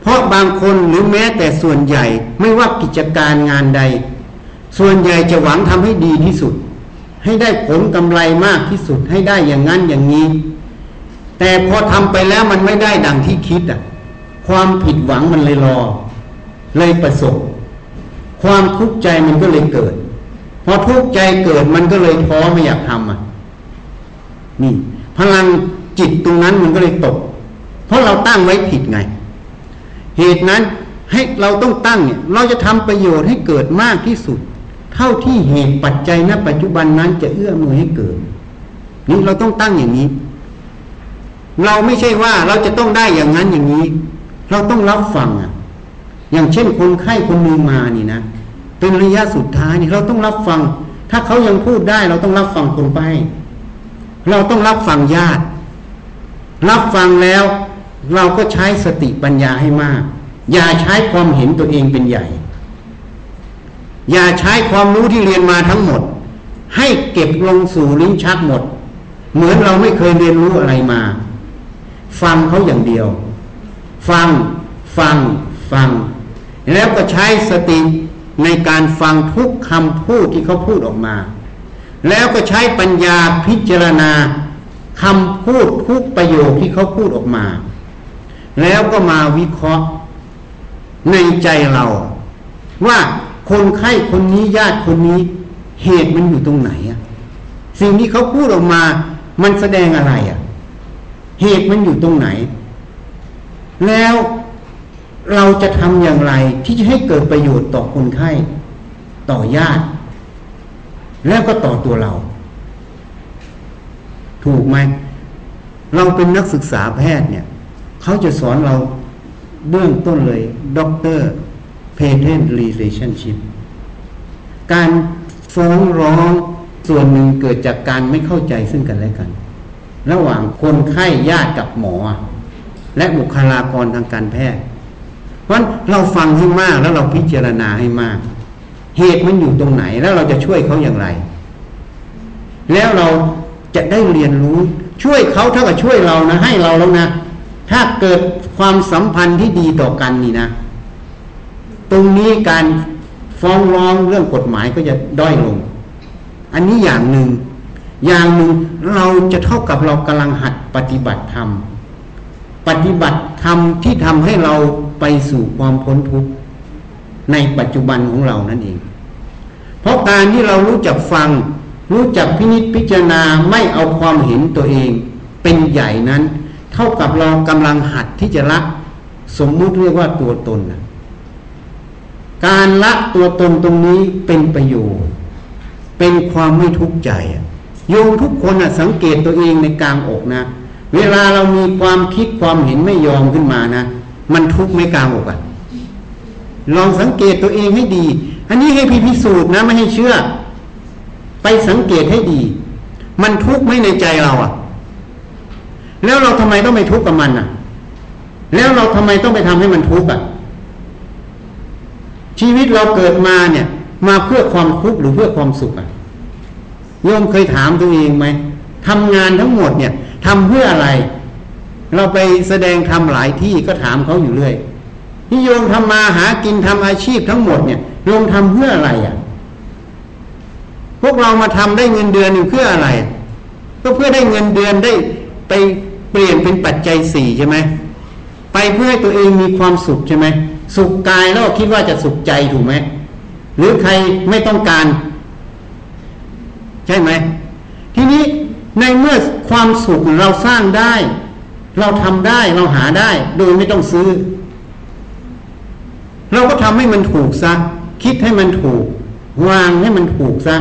เพราะบางคนหรือแม้แต่ส่วนใหญ่ไม่ว่ากิจการงานใด ส่วนใหญ่จะหวังทำให้ดีที่สุด ให้ได้ผลกำไรมากที่สุดให้ได้อย่างนั้นอย่างนี้ แต่พอทำไปแล้วมันไม่ได้ดังที่คิดอะ ความผิดหวังมันเลยรอ เลยประสบ ความทุกข์ใจมันก็เลยเกิด อทุกข์ใจเกิดมันก็เลยท้อไม่อยากทำอะ นี่ พลังจิตตรงนั้นมันก็เลยตก เพราะเราตั้งไว้ผิดไง เหตุนั้นให้เราต้องตั้งเนี่ย เราจะทำประโยชน์ให้เกิดมากที่สุด เท่าที่เหตุปัจจัยณปัจจุบันนั้นจะเอื้อมือให้เกิด นี่เราต้องตั้งอย่างนี้ เราไม่ใช่ว่าเราจะต้องได้อย่างนั้นอย่างนี้ เราต้องรับฟังอะ อย่างเช่นคนไข้คนนึงมานี่นะ เป็นระยะสุดท้ายนี่เราต้องรับฟัง ถ้าเขายังพูดได้ เราต้องรับฟังคนไป เราต้องรับฟังญาติ รับฟังแล้ว เราก็ใช้สติปัญญาให้มาก อย่าใช้ความเห็นตัวเองเป็นใหญ่ อย่าใช้ความรู้ที่เรียนมาทั้งหมด ให้เก็บลงสู่ลิ้นชักหมด เหมือนเราไม่เคยเรียนรู้อะไรมา ฟังเขาอย่างเดียว ฟัง ฟัง ฟัง แล้วก็ใช้สติ ในการฟังทุกคำพูดที่เขาพูดออกมา แล้วก็ใช้ปัญญาพิจารณาคำพูดทุกประโยคที่เขาพูดออกมา แล้วก็มาวิเคราะห์ในใจเรา ว่าคนไข้คนนี้ญาติคนนี้เหตุมันอยู่ตรงไหนอะสิ่งที่เขาพูดออกมา มันแสดงอะไรอะเหตุมันอยู่ตรงไหน แล้ว เราจะทำอย่างไรที่จะให้เกิดประโยชน์ต่อคนไข้ ต่อญาติ แล้วก็ต่อตัวเรา ถูกไหม เราเป็นนักศึกษาแพทย์เนี่ย เขาจะสอนเราเบื้องต้นเลยด็อกเตอร์ patent relationship การฟ้องร้องส่วนหนึ่งเกิดจากการไม่เข้าใจซึ่งกันและกัน ระหว่างคนไข้ญาติกับหมอ และบุคลากรทางการแพทย์ ราะเราฟังให้มากแล้วเราพิจารณาให้มาก เหตุมันอยู่ตรงไหนแล้วเราจะช่วยเขาอย่างไร แล้วเราจะได้เรียนรู้ช่วยเขาเท่ากับช่วยเรานะ ให้เราแล้วนะ ถ้าเกิดความสัมพันธ์ที่ดีต่อกันนี่นะ ตรงนี้การฟ้องร้องเรื่องกฎหมายก็จะด้อยลง อันนี้อย่างหนึ่ง อย่างหนึ่งเราจะเท่ากับเรากำลังหัดปฏิบัติธรรม ปฏิบัติธรรมที่ทำให้เรา ไปสู่ความพ้นทุกข์ในปัจจุบันของเรานั่นเอง เพราะการที่เรารู้จักฟัง รู้จักพินิจพิจารณาไม่เอาความเห็นตัวเองเป็นใหญ่นั้น เท่ากับเรากำลังหัดที่จะละสมมุติเรียกว่าตัวตนนะการละตัวตนตรงนี้เป็นประโยชน์ เป็นความไม่ทุกข์ใจโยมทุกคนสังเกตตัวเองในกลางอกนะ เวลาเรามีความคิดความเห็นไม่ยอมขึ้นมานะ มันทุกข์ไม่กลางอกอะลองสังเกตตัวเองให้ดี อันนี้ให้พี่พิสูจน์นะไม่ให้เชื่อ ไปสังเกตให้ดี มันทุกข์ไม่ในใจเราอะแล้วเราทำไมต้องไปทุกข์กับมันอะแล้วเราทำไมต้องไปทำให้มันทุกข์อะชีวิตเราเกิดมาเนี่ย มาเพื่อความทุกข์หรือเพื่อความสุขอะโยมเคยถามตัวเองไหมทำงานทั้งหมดเนี่ยทำเพื่ออะไร เราไปแสดงทำหลายที่ก็ถามเขาอยู่เรื่อยนี่โยมทำมาหากินทำอาชีพทั้งหมดเนี่ยโยมทำเพื่ออะไรอะ พวกเรามาทำได้เงินเดือนเพื่ออะไร ก็เพื่อได้เงินเดือนได้ไปเปลี่ยนเป็นปัจจัยสี่ใช่ไหมไปเพื่อให้ตัวเองมีความสุขใช่ไหมสุขกายแล้วคิดว่าจะสุขใจถูกไหมหรือใครไม่ต้องการ ใช่ไหมทีนี้ในเมื่อความสุขเราสร้างได้ เราทำได้เราหาได้โดยไม่ต้องซื้อ เราก็ทำให้มันถูกซะคิดให้มันถูก วางให้มันถูกซะ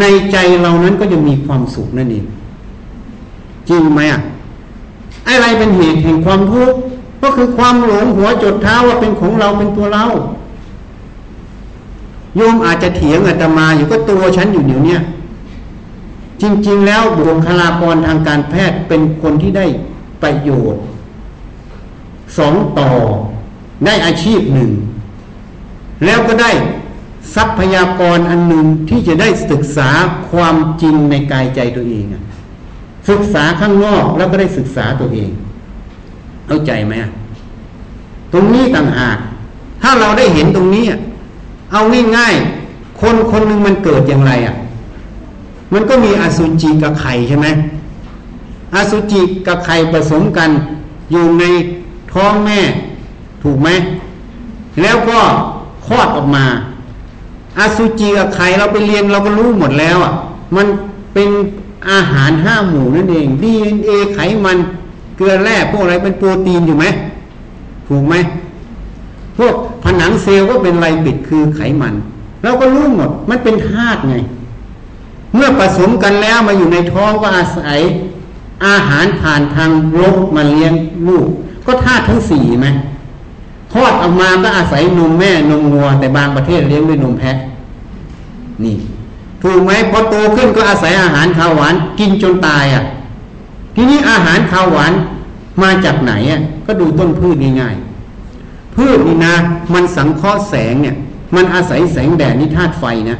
ในใจเรานั้นก็จะมีความสุขนั่นเองจริงไหมอะอะไรเป็นเหตุแห่งความทุกข์ก็คือความหลงหัวจดเท้าว่าเป็นของเราเป็นตัวเราโยมอาจจะเถียงอาตมาอยู่ก็ตัวฉันอยู่เดี๋ยวนี้จริง ๆ แล้วบุคลากรทางการแพทย์เป็นคนที่ได้ ประโยชน์สองต่อได้อาชีพหนึ่ง แล้วก็ได้ทรัพยากรอันหนึ่งที่จะได้ศึกษาความจริงในกายใจตัวเองศึกษาข้างนอกแล้วก็ได้ศึกษาตัวเอง เข้าใจไหมตรงนี้ต่างหาก ถ้าเราได้เห็นตรงนี้เอาง่ายๆคนคนหนึ่งมันเกิดอย่างไรอะ มันก็มีอสุจิกับไข่ใช่ไหม อสุจิกับไข่ผสมกัน อยู่ในท้องแม่ ถูกไหม แล้วก็คลอดออกมา อสุจิกับไข่เราไปเรียนเราก็รู้หมดแล้วอะ มันเป็นอาหารห้าหมู่นั่นเองดีเอ็นเอไขมันเกลือแร่พวกอะไรเป็นโปรตีนอยู่ไหมถูกไหมพวกผนังเซลล์ก็เป็นไรปิดคือไขมันเราก็รู้หมด มันเป็นธาตุไง เมื่อผสมกันแล้วมาอยู่ในท้องก็อาศัย อาหารผ่านทางลกมาเลี้ยงลูก ก็ธาตุทั้งสี่ไหมคลอดออกมาก็อาศัยนมแม่นมงัว แต่บางประเทศเลี้ยงด้วยนมแพะ นี่ ถูกไหมพอโตขึ้นก็อาศัยอาหารข้าวหวานกินจนตายอะ ทีนี้อาหารข้าวหวานมาจากไหนอะก็ดูต้นพืชง่ายๆพืชนี่นะ มันสังเคราะห์แสงเนี่ย มันอาศัยแสงแดดนี่ธาตุไฟนะ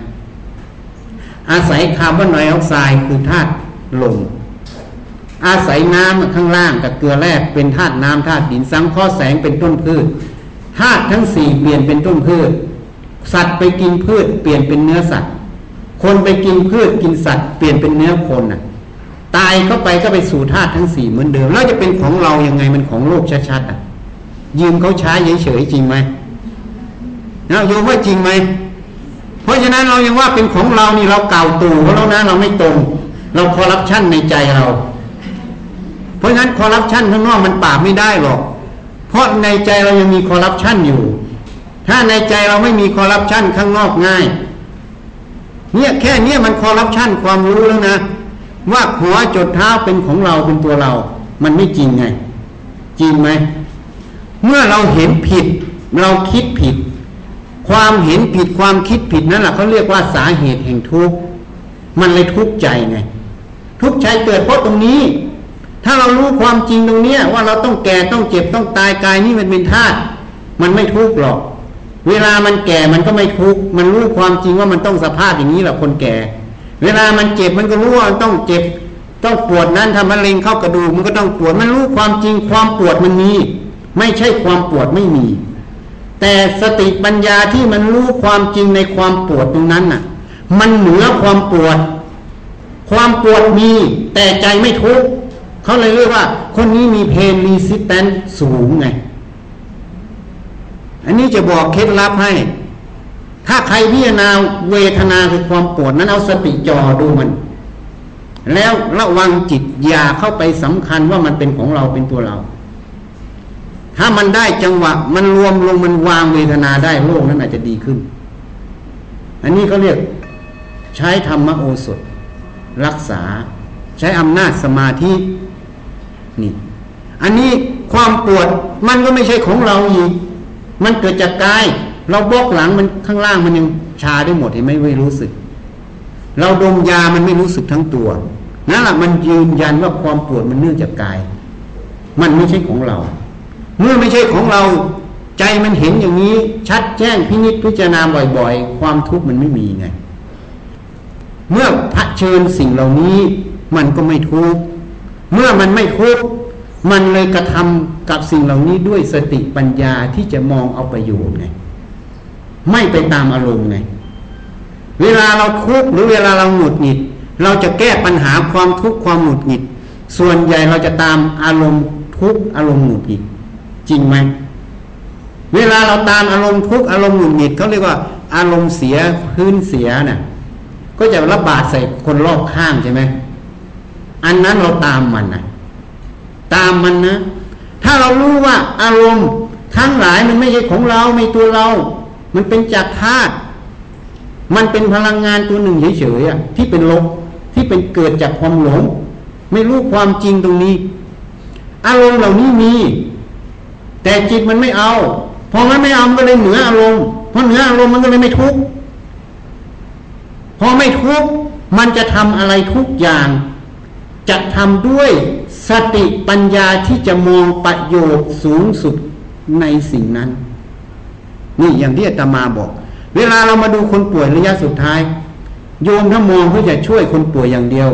อาศัยคาร์บอนไดออกไซด์คือธาตุลม อาศัยน้ำข้างล่างกับเกลือแร่เป็นธาตุน้ำธาตุดินสังเคราะห์แสงเป็นต้นพืชธาตุทั้งสี่เปลี่ยนเป็นต้นพืช สัตว์ไปกินพืชเปลี่ยนเป็นเนื้อสัตว์ คนไปกินพืชกินสัตว์เปลี่ยนเป็นเนื้อคนน่ะ ตายเข้าไปก็ไปสู่ธาตุทั้งสี่เหมือนเดิม แล้วจะเป็นของเรายังไงมันของโลกชัดๆอะ ยืมเขาใช้เฉยๆจริงไหมนะโยมว่าจริงไหมเพราะฉะนั้นเรายังว่าเป็นของเรานี่เราเก่าตู่เขาแล้วนะเราไม่ตรง เราคอร์รัปชันในใจเรา เพราะฉะนั้นคอร์รัปชันข้างนอกมันปราบไม่ได้หรอก เพราะในใจเรายังมีคอร์รัปชันอยู่ ถ้าในใจเราไม่มีคอร์รัปชันข้างนอกง่าย เนี่ยแค่เนี้ยมันคอร์รัปชันความรู้แล้วนะ ว่าหัวจดเท้าเป็นของเราเป็นตัวเรา มันไม่จริงไง จริงไหม เมื่อเราเห็นผิด เราคิดผิด ความเห็นผิดความคิดผิดนั่นแหละเขาเรียกว่าสาเหตุแห่งทุกข์มันเลยทุกข์ใจไง ทุกข์ใจเกิดเพราะตรงนี้ ถ้าเรารู้ความจริงตรงเนี้ยว่าเราต้องแก่ต้องเจ็บต้องตายกายนี่มันเป็นธาตุมันไม่ทุกข์หรอก เวลามันแก่มันก็ไม่ทุกข์มันรู้ความจริงว่ามันต้องสภาพอย่างนี้แหละคนแก่ เวลามันเจ็บมันก็รู้ว่ามันต้องเจ็บ ต้องปวดนั้นทำมะเร็งเข้ากระดูกมันก็ต้องปวด มันรู้ความจริงความปวดมันมี ไม่ใช่ความปวดไม่มี แต่สติปัญญาที่มันรู้ความจริงในความปวดตรงนั้นน่ะ มันเหนือความปวด ความปวดมีแต่ใจไม่ทุกข์ เขาเลยเรียกว่า คนนี้มีเพนรีสิสแตนสูงไง อันนี้จะบอกเคล็ดลับให้ ถ้าใครพิจารณาเวทนาคือความปวดนั้นเอาสติจอดูมัน แล้วระวังจิตอย่าเข้าไปสำคัญว่ามันเป็นของเราเป็นตัวเรา ถ้ามันได้จังหวะ มันรวมลงมันวางเวทนาได้โลกนั้นอาจจะดีขึ้น อันนี้เขาเรียกใช้ธรรมโอสถรักษาใช้อำนาจสมาธิ นี่อันนี้ความปวดมันก็ไม่ใช่ของเราอีก มันเกิดจากกาย เราบกหลังมันข้างล่างมันยังชาได้หมดเห็นไหมไม่รู้สึก เราดมยามันไม่รู้สึกทั้งตัวนั่นแหละมันยืนยันว่าความปวดมันเนื่องจากกาย มันไม่ใช่ของเรา เมื่อไม่ใช่ของเรา ใจมันเห็นอย่างนี้ ชัดแจ้งพินิจพิจารณาบ่อยๆ ความทุกข์มันไม่มีไง เมื่อพระเชิญสิ่งเหล่านี้ มันก็ไม่ทุกข์ เมื่อมันไม่ทุกมันเลยกระทำกับสิ่งเหล่านี้ด้วยสติปัญญาที่จะมองเอาประโยชน์ไงไม่ไปตามอารมณ์ไงเวลาเราทุกข์หรือเวลาเราหงุดหงิด เราจะแก้ปัญหาความทุกข์ความหงุดหงิด ส่วนใหญ่เราจะตามอารมณ์ทุกข์อารมณ์หงุดหงิด จริงไหมเวลาเราตามอารมณ์ทุกข์อารมณ์หงุดหงิดเขาเรียกว่า อารมณ์เสียพื้นเสียน่ะ ก็จะระบาดใส่คนรอบข้างใช่ไหม อันนั้นเราตามมันนะตามมันนะ ถ้าเรารู้ว่าอารมณ์ทั้งหลายมันไม่ใช่ของเราไม่ตัวเรา มันเป็นจากธาตุมันเป็นพลังงานตัวหนึ่งเฉยๆที่เป็นลบที่เป็นเกิดจากความหลง ไม่รู้ความจริงตรงนี้ อารมณ์เหล่านี้มี แต่จิตมันไม่เอาพอมันไม่เอามันก็เลยเหนืออารมณ์พอเหนืออารมณ์มันก็เลยไม่ทุกข์พอไม่ทุกข์มันจะทำอะไรทุกอย่าง จะทำด้วยสติปัญญาที่จะมองประโยชน์สูงสุดในสิ่งนั้น นี่อย่างที่อาตมาบอก เวลาเรามาดูคนป่วยระยะสุดท้าย โยมถ้ามองเพื่อจะช่วยคนป่วยอย่างเดียว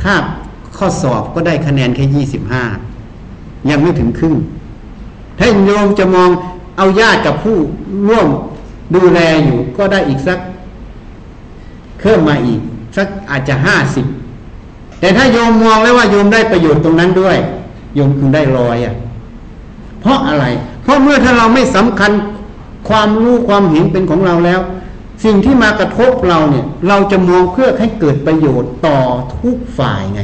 ถ้าข้อสอบก็ได้คะแนนแค่ยี่สิบห้ายังไม่ถึงครึ่ง ถ้าโยมจะมองเอาญาติกับผู้ร่วมดูแลอยู่ก็ได้อีกสักเพิ่มมาอีก สักอาจจะห้าสิบ แต่ถ้าโยมมองแล้วว่าโยมได้ประโยชน์ตรงนั้นด้วย โยมคุณได้รอยอะ เพราะอะไร เพราะเมื่อถ้าเราไม่สำคัญความรู้ความเห็นเป็นของเราแล้ว สิ่งที่มากระทบเราเนี่ย เราจะมองเพื่อให้เกิดประโยชน์ต่อทุกฝ่ายไง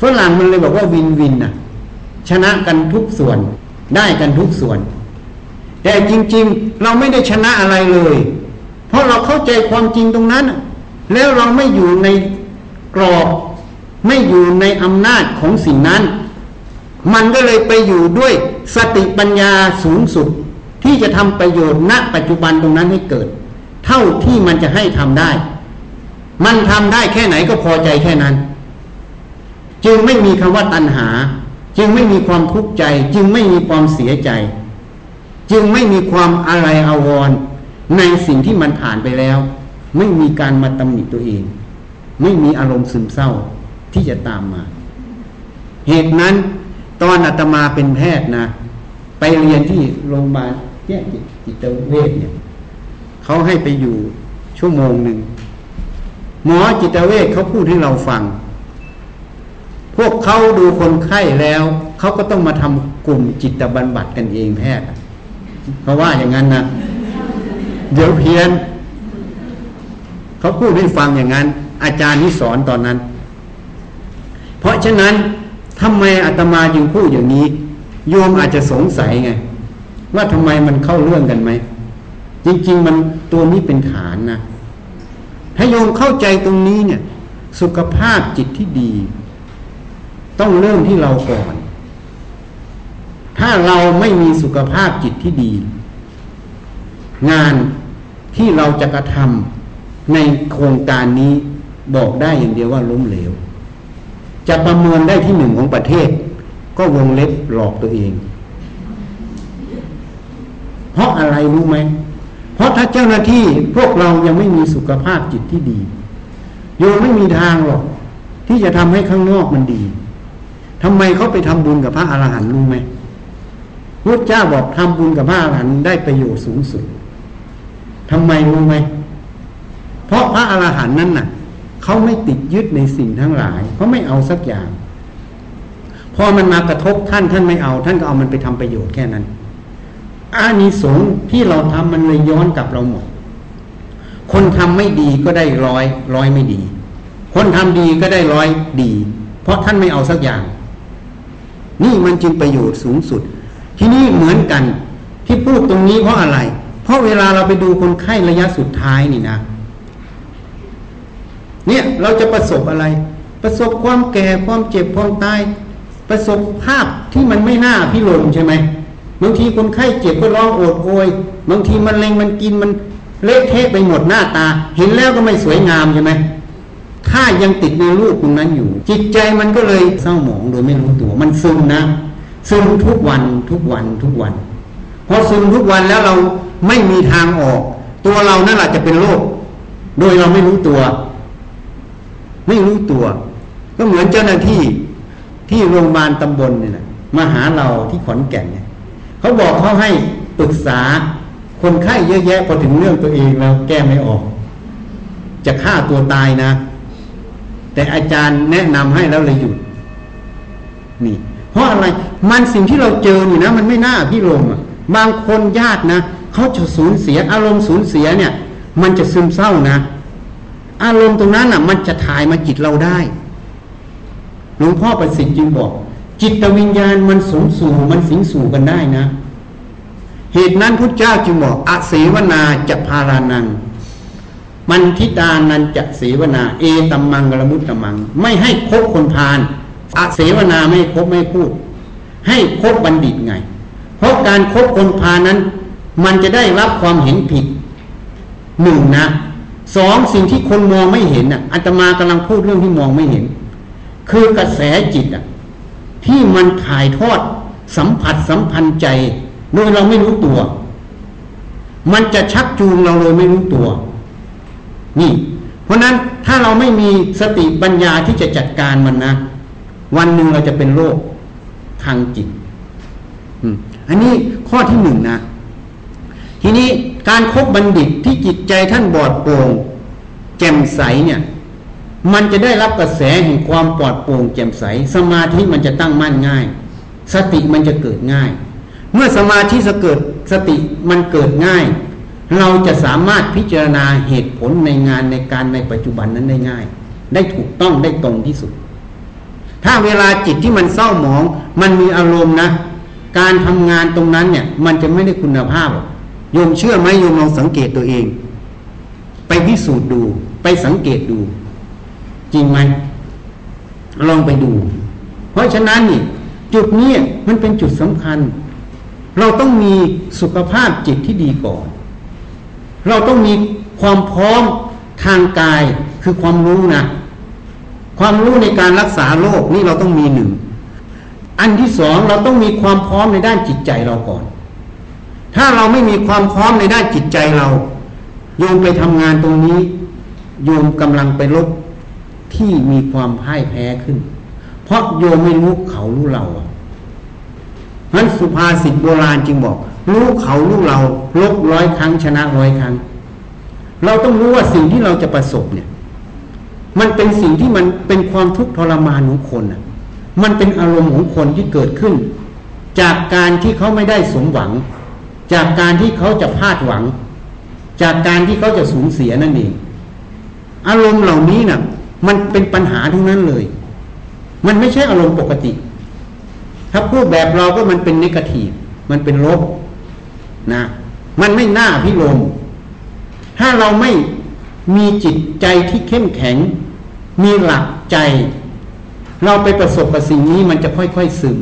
ฝรั่งมันเลยบอกว่าวินวินน่ะ ชนะกันทุกส่วนได้กันทุกส่วน แต่จริง ๆ เราไม่ได้ชนะอะไรเลย เพราะเราเข้าใจความจริงตรงนั้น แล้วเราไม่อยู่ในกรอบ ไม่อยู่ในอำนาจของสิ่งนั้น มันก็เลยไปอยู่ด้วยสติปัญญาสูงสุด ที่จะทำประโยชน์ณปัจจุบันตรงนั้นให้เกิด เท่าที่มันจะให้ทำได้ มันทำได้แค่ไหนก็พอใจแค่นั้น จึงไม่มีคำว่าตัณหา จึงไม่มีความทุกข์ใจ จึงไม่มีความเสียใจ จึงไม่มีความอะไรอาวรณ์ในสิ่งที่มันผ่านไปแล้ว ไม่มีการมาตำหนิตัวเอง ไม่มีอารมณ์ซึมเศร้า ที่จะตามมา เหตุนั้นตอนอาตมาเป็นแพทย์นะ ไปเรียนที่โรงพยาบาลแยกจิตเวชเนี่ยเขาให้ไปอยู่ชั่วโมงหนึ่งหมอจิตเวชเขาพูดให้เราฟัง พวกเขาดูคนไข้แล้วเขาก็ต้องมาทำกลุ่มจิตบรรบัดกันเองแพทย์เพราะว่าอย่างนั้นนะเดี๋ยวเพี้ยนเขาพูดให้ฟังอย่างนั้น อาจารย์ที่สอนตอนนั้น เพราะฉะนั้นทำไมอาตมาจึงพูดอย่างนี้ โยมอาจจะสงสัยไง ว่าทำไมมันเข้าเรื่องกันไหม จริง ๆ มันตัวนี้เป็นฐานนะ ถ้าโยมเข้าใจตรงนี้เนี่ย สุขภาพจิตที่ดี ต้องเริ่มที่เราก่อน ถ้าเราไม่มีสุขภาพจิตที่ดี งานที่เราจะกระทำในโครงการนี้บอกได้อย่างเดียวว่าล้มเหลว จะประเมินได้ที่หนึ่งของประเทศ ก็วงเล็บหลอกตัวเอง เพราะอะไรรู้ไหม เพราะถ้าเจ้าหน้าที่พวกเรายังไม่มีสุขภาพจิตที่ดีโยมไม่มีทางหรอก ที่จะทำให้ข้างนอกมันดีทำไมเขาไปทำบุญกับพระอรหันต์รู้ไหมพุทธเจ้าบอกทำบุญกับพระอรหันต์ได้ประโยชน์สูงสุดทำไมรู้ไหมเพราะพระอรหันต์นั้นน่ะ เขาไม่ติดยึดในสิ่งทั้งหลายเขาไม่เอาสักอย่าง พอมันมากระทบท่านท่านไม่เอา ท่านก็เอามันไปทำประโยชน์แค่นั้นอานิสงส์ที่เราทำมันเลยย้อนกลับเราหมด คนทำไม่ดีก็ได้ร้อยร้อยไม่ดี คนทำดีก็ได้ร้อยดี เพราะท่านไม่เอาสักอย่าง นี่มันจึงประโยชน์สูงสุด ที่นี่เหมือนกันที่พูดตรงนี้เพราะอะไร เพราะเวลาเราไปดูคนไข้ระยะสุดท้ายนี่นะ เนี่ยเราจะประสบอะไร ประสบความแก่ความเจ็บความตาย ประสบภาพที่มันไม่น่าพิรมใช่ไหมบางทีคนไข้เจ็บก็ร้องโอดโอยบางทีมันเลงมันกินมันเละเทะไปหมดหน้าตา เห็นแล้วก็ไม่สวยงามใช่ไหมถ้ายังติดในรูปตรงนั้นอยู่ จิตใจมันก็เลยเศร้าหมองโดยไม่รู้ตัว มันซึมนะซึมทุกวันทุกวันทุกวันพอซึมทุกวันแล้วเราไม่มีทางออก ตัวเรานั่นแหละจะเป็นโรคโดยเราไม่รู้ตัว ไม่รู้ตัว ก็เหมือนเจ้าหน้าที่ที่โรงพยาบาลตำบลเนี่ยมาหาเราที่ขอนแก่นเนี่ยเขาบอกเขาให้ปรึกษาคนไข้เยอะแยะพอถึงเรื่องตัวเองแล้วแก้ไม่ออก จะฆ่าตัวตายนะ แต่อาจารย์แนะนำให้แล้วเลยหยุดนี่ เพราะอะไรมันสิ่งที่เราเจอนี่นะ มันไม่น่าพี่ลมอะ บางคนญาตินะเขาจะสูญเสียอารมณ์สูญเสียเนี่ย มันจะซึมเศร้านะ อารมณ์ตรงนั้นอะ มันจะถ่ายมาจิตเราได้ หลวงพ่อประสิทธิ์จึงบอก จิตวิญญาณมันสูงสู่มันสิงสู่กันได้นะ เหตุนั้นพุทธเจ้าจึงบอกอเสวนาจะพารานัง มันทิตานันจะเสวนา เอตัมมังกลมุตตมัง ไม่ให้คบคนพาลอเสวนาไม่คบไม่พูด ให้คบบัณฑิตไง เพราะการครบคนพานั้น มันจะได้รับความเห็นผิดหนึ่งนะ สองสิ่งที่คนมองไม่เห็นอะอาตมากำลังพูดเรื่องที่มองไม่เห็น คือกระแสจิตอะที่มันถ่ายทอดสัมผัสสัมพันธ์ใจโดยเราไม่รู้ตัว มันจะชักจูงเราโดยไม่รู้ตัว นี่ เพราะนั้นถ้าเราไม่มีสติปัญญาที่จะจัดการมันนะ วันหนึ่งเราจะเป็นโรคทางจิตอันนี้ข้อที่หนึ่งนะ ทีนี้ การครบบัณฑิตที่จิตใจท่านบอดโปร่งแจ่มใสเนี่ย มันจะได้รับกระแสแห่งความปลอดโปร่งแจ่มใส สมาธิมันจะตั้งมั่นง่าย สติมันจะเกิดง่าย เมื่อสมาธิสเกิดสติมันเกิดง่าย เราจะสามารถพิจารณาเหตุผลในงานในการในปัจจุบันนั้นได้ง่าย ได้ถูกต้องได้ตรงที่สุด ถ้าเวลาจิตที่มันเศร้าหมอง มันมีอารมณ์นะ การทำงานตรงนั้นเนี่ย มันจะไม่ได้คุณภาพ โยมเชื่อไหมโยมลองสังเกตตัวเอง ไปพิสูจน์ดู ไปสังเกตดู จริงไหมลองไปดู เพราะฉะนั้นนี่จุดนี้มันเป็นจุดสำคัญ เราต้องมีสุขภาพจิตที่ดีก่อน เราต้องมีความพร้อมทางกายคือความรู้นะ ความรู้ในการรักษาโรคนี่เราต้องมีหนึ่ง อันที่สองเราต้องมีความพร้อมในด้านจิตใจเราก่อน ถ้าเราไม่มีความพร้อมในด้านจิตใจเรา โยมไปทำงานตรงนี้ โยมกำลังไปลบที่มีความพ่ายแพ้ขึ้น เพราะโยมไม่รู้เขารู้เรานั้นสุภาษิตโบราณจึงบอก รู้เขารู้เราลบร้อยครั้งชนะร้อยครั้ง เราต้องรู้ว่าสิ่งที่เราจะประสบเนี่ย มันเป็นสิ่งที่มันเป็นความทุกข์ทรมานของคนอะ มันเป็นอารมณ์ของคนที่เกิดขึ้น จากการที่เขาไม่ได้สมหวัง จากการที่เขาจะพลาดหวัง จากการที่เขาจะสูญเสียนั่นเองอารมณ์เหล่านี้นะ่ะ มันเป็นปัญหาทั้งนั้นเลย มันไม่ใช่อารมณ์ปกติ ถ้าพูดแบบเราก็มันเป็นนิกทีฟมันเป็นลบนะ มันไม่น่าพิโลมถ้าเราไม่มีจิตใจที่เข้มแข็ง มีหลักใจ เราไปประสบกับสิ่งนี้มันจะค่อยๆซึม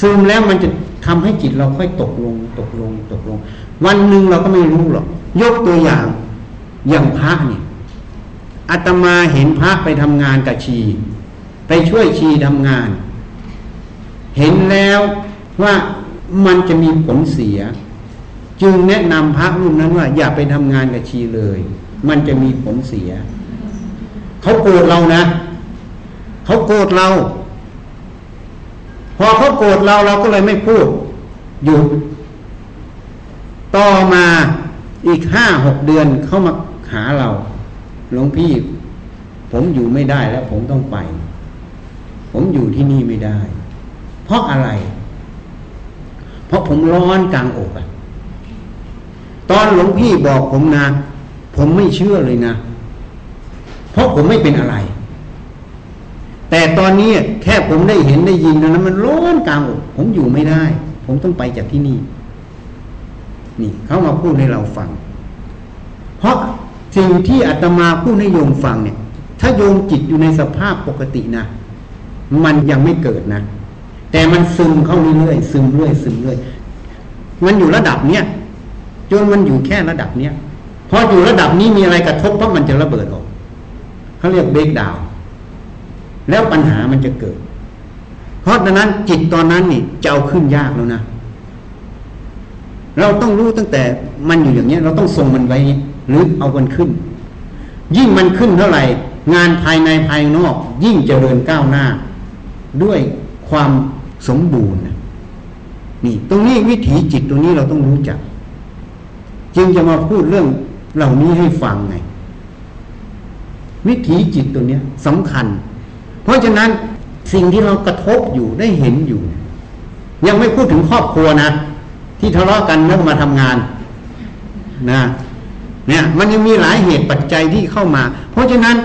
ซึมแล้วมันจะ ทำให้จิตเราค่อยตกลง ตกลง ตกลง วันหนึ่งเราก็ไม่รู้หรอก ยกตัวอย่างอย่างพระเนี่ยอาตมาเห็นพระไปทำงานกับชี ไปช่วยชีทำงาน เห็นแล้วว่ามันจะมีผลเสีย จึงแนะนำพระรูปนั้นว่า อย่าไปทำงานกับชีเลย มันจะมีผลเสีย เขาโกรธเรานะ เขาโกรธเรา พอเขาโกรธเราเราก็เลยไม่พูดหยุดต่อมาอีกห้าหกเดือนเขามาหาเราหลวงพี่ ผมอยู่ไม่ได้แล้ว ผมต้องไป ผมอยู่ที่นี่ไม่ได้ เพราะอะไร เพราะผมร้อนกลางอกอะตอนหลวงพี่บอกผมนะ ผมไม่เชื่อเลยนะ เพราะผมไม่เป็นอะไร แต่ตอนนี้แค่ผมได้เห็นได้ยินนั้นมันร้อนกลางอกผมอยู่ไม่ได้ ผมต้องไปจากที่นี่ นี่เขามาพูดให้เราฟัง เพราะสิ่งที่อาตมาพูดให้โยมฟังเนี่ย ถ้าโยมจิตอยู่ในสภาพปกตินะ มันยังไม่เกิดนะ แต่มันซึมเข้าเรื่อยๆซึมเรื่อยซึมเรื่อยมันอยู่ระดับเนี้ยจนมันอยู่แค่ระดับเนี้ยพออยู่ระดับนี้มีอะไรกระทบเพราะมันจะระเบิดออกเขาเรียกเบรกดาว แล้วปัญหามันจะเกิด เพราะดังนั้นจิตตอนนั้นนี่จะเอาขึ้นยากแล้วนะ เราต้องรู้ตั้งแต่มันอยู่อย่างนี้เราต้องทรงมันไว้หรือเอามันขึ้น ยิ่งมันขึ้นเท่าไหร่ งานภายในภายนอก ยิ่งเจริญก้าวหน้า ด้วยความสมบูรณ์นี่ตรงนี้วิถีจิตตรงนี้เราต้องรู้จัก จึงจะมาพูดเรื่องเหล่านี้ให้ฟังไง วิถีจิตตัวเนี้ยสำคัญ เพราะฉะนั้นสิ่งที่เรากระทบอยู่ได้เห็นอยู่ ยังไม่พูดถึงครอบครัวนะ ที่ทะเลาะกันเมื่อมาทำงานนะเนี่ยมันยังมีหลายเหตุปัจจัยที่เข้ามา เพราะฉะนั้น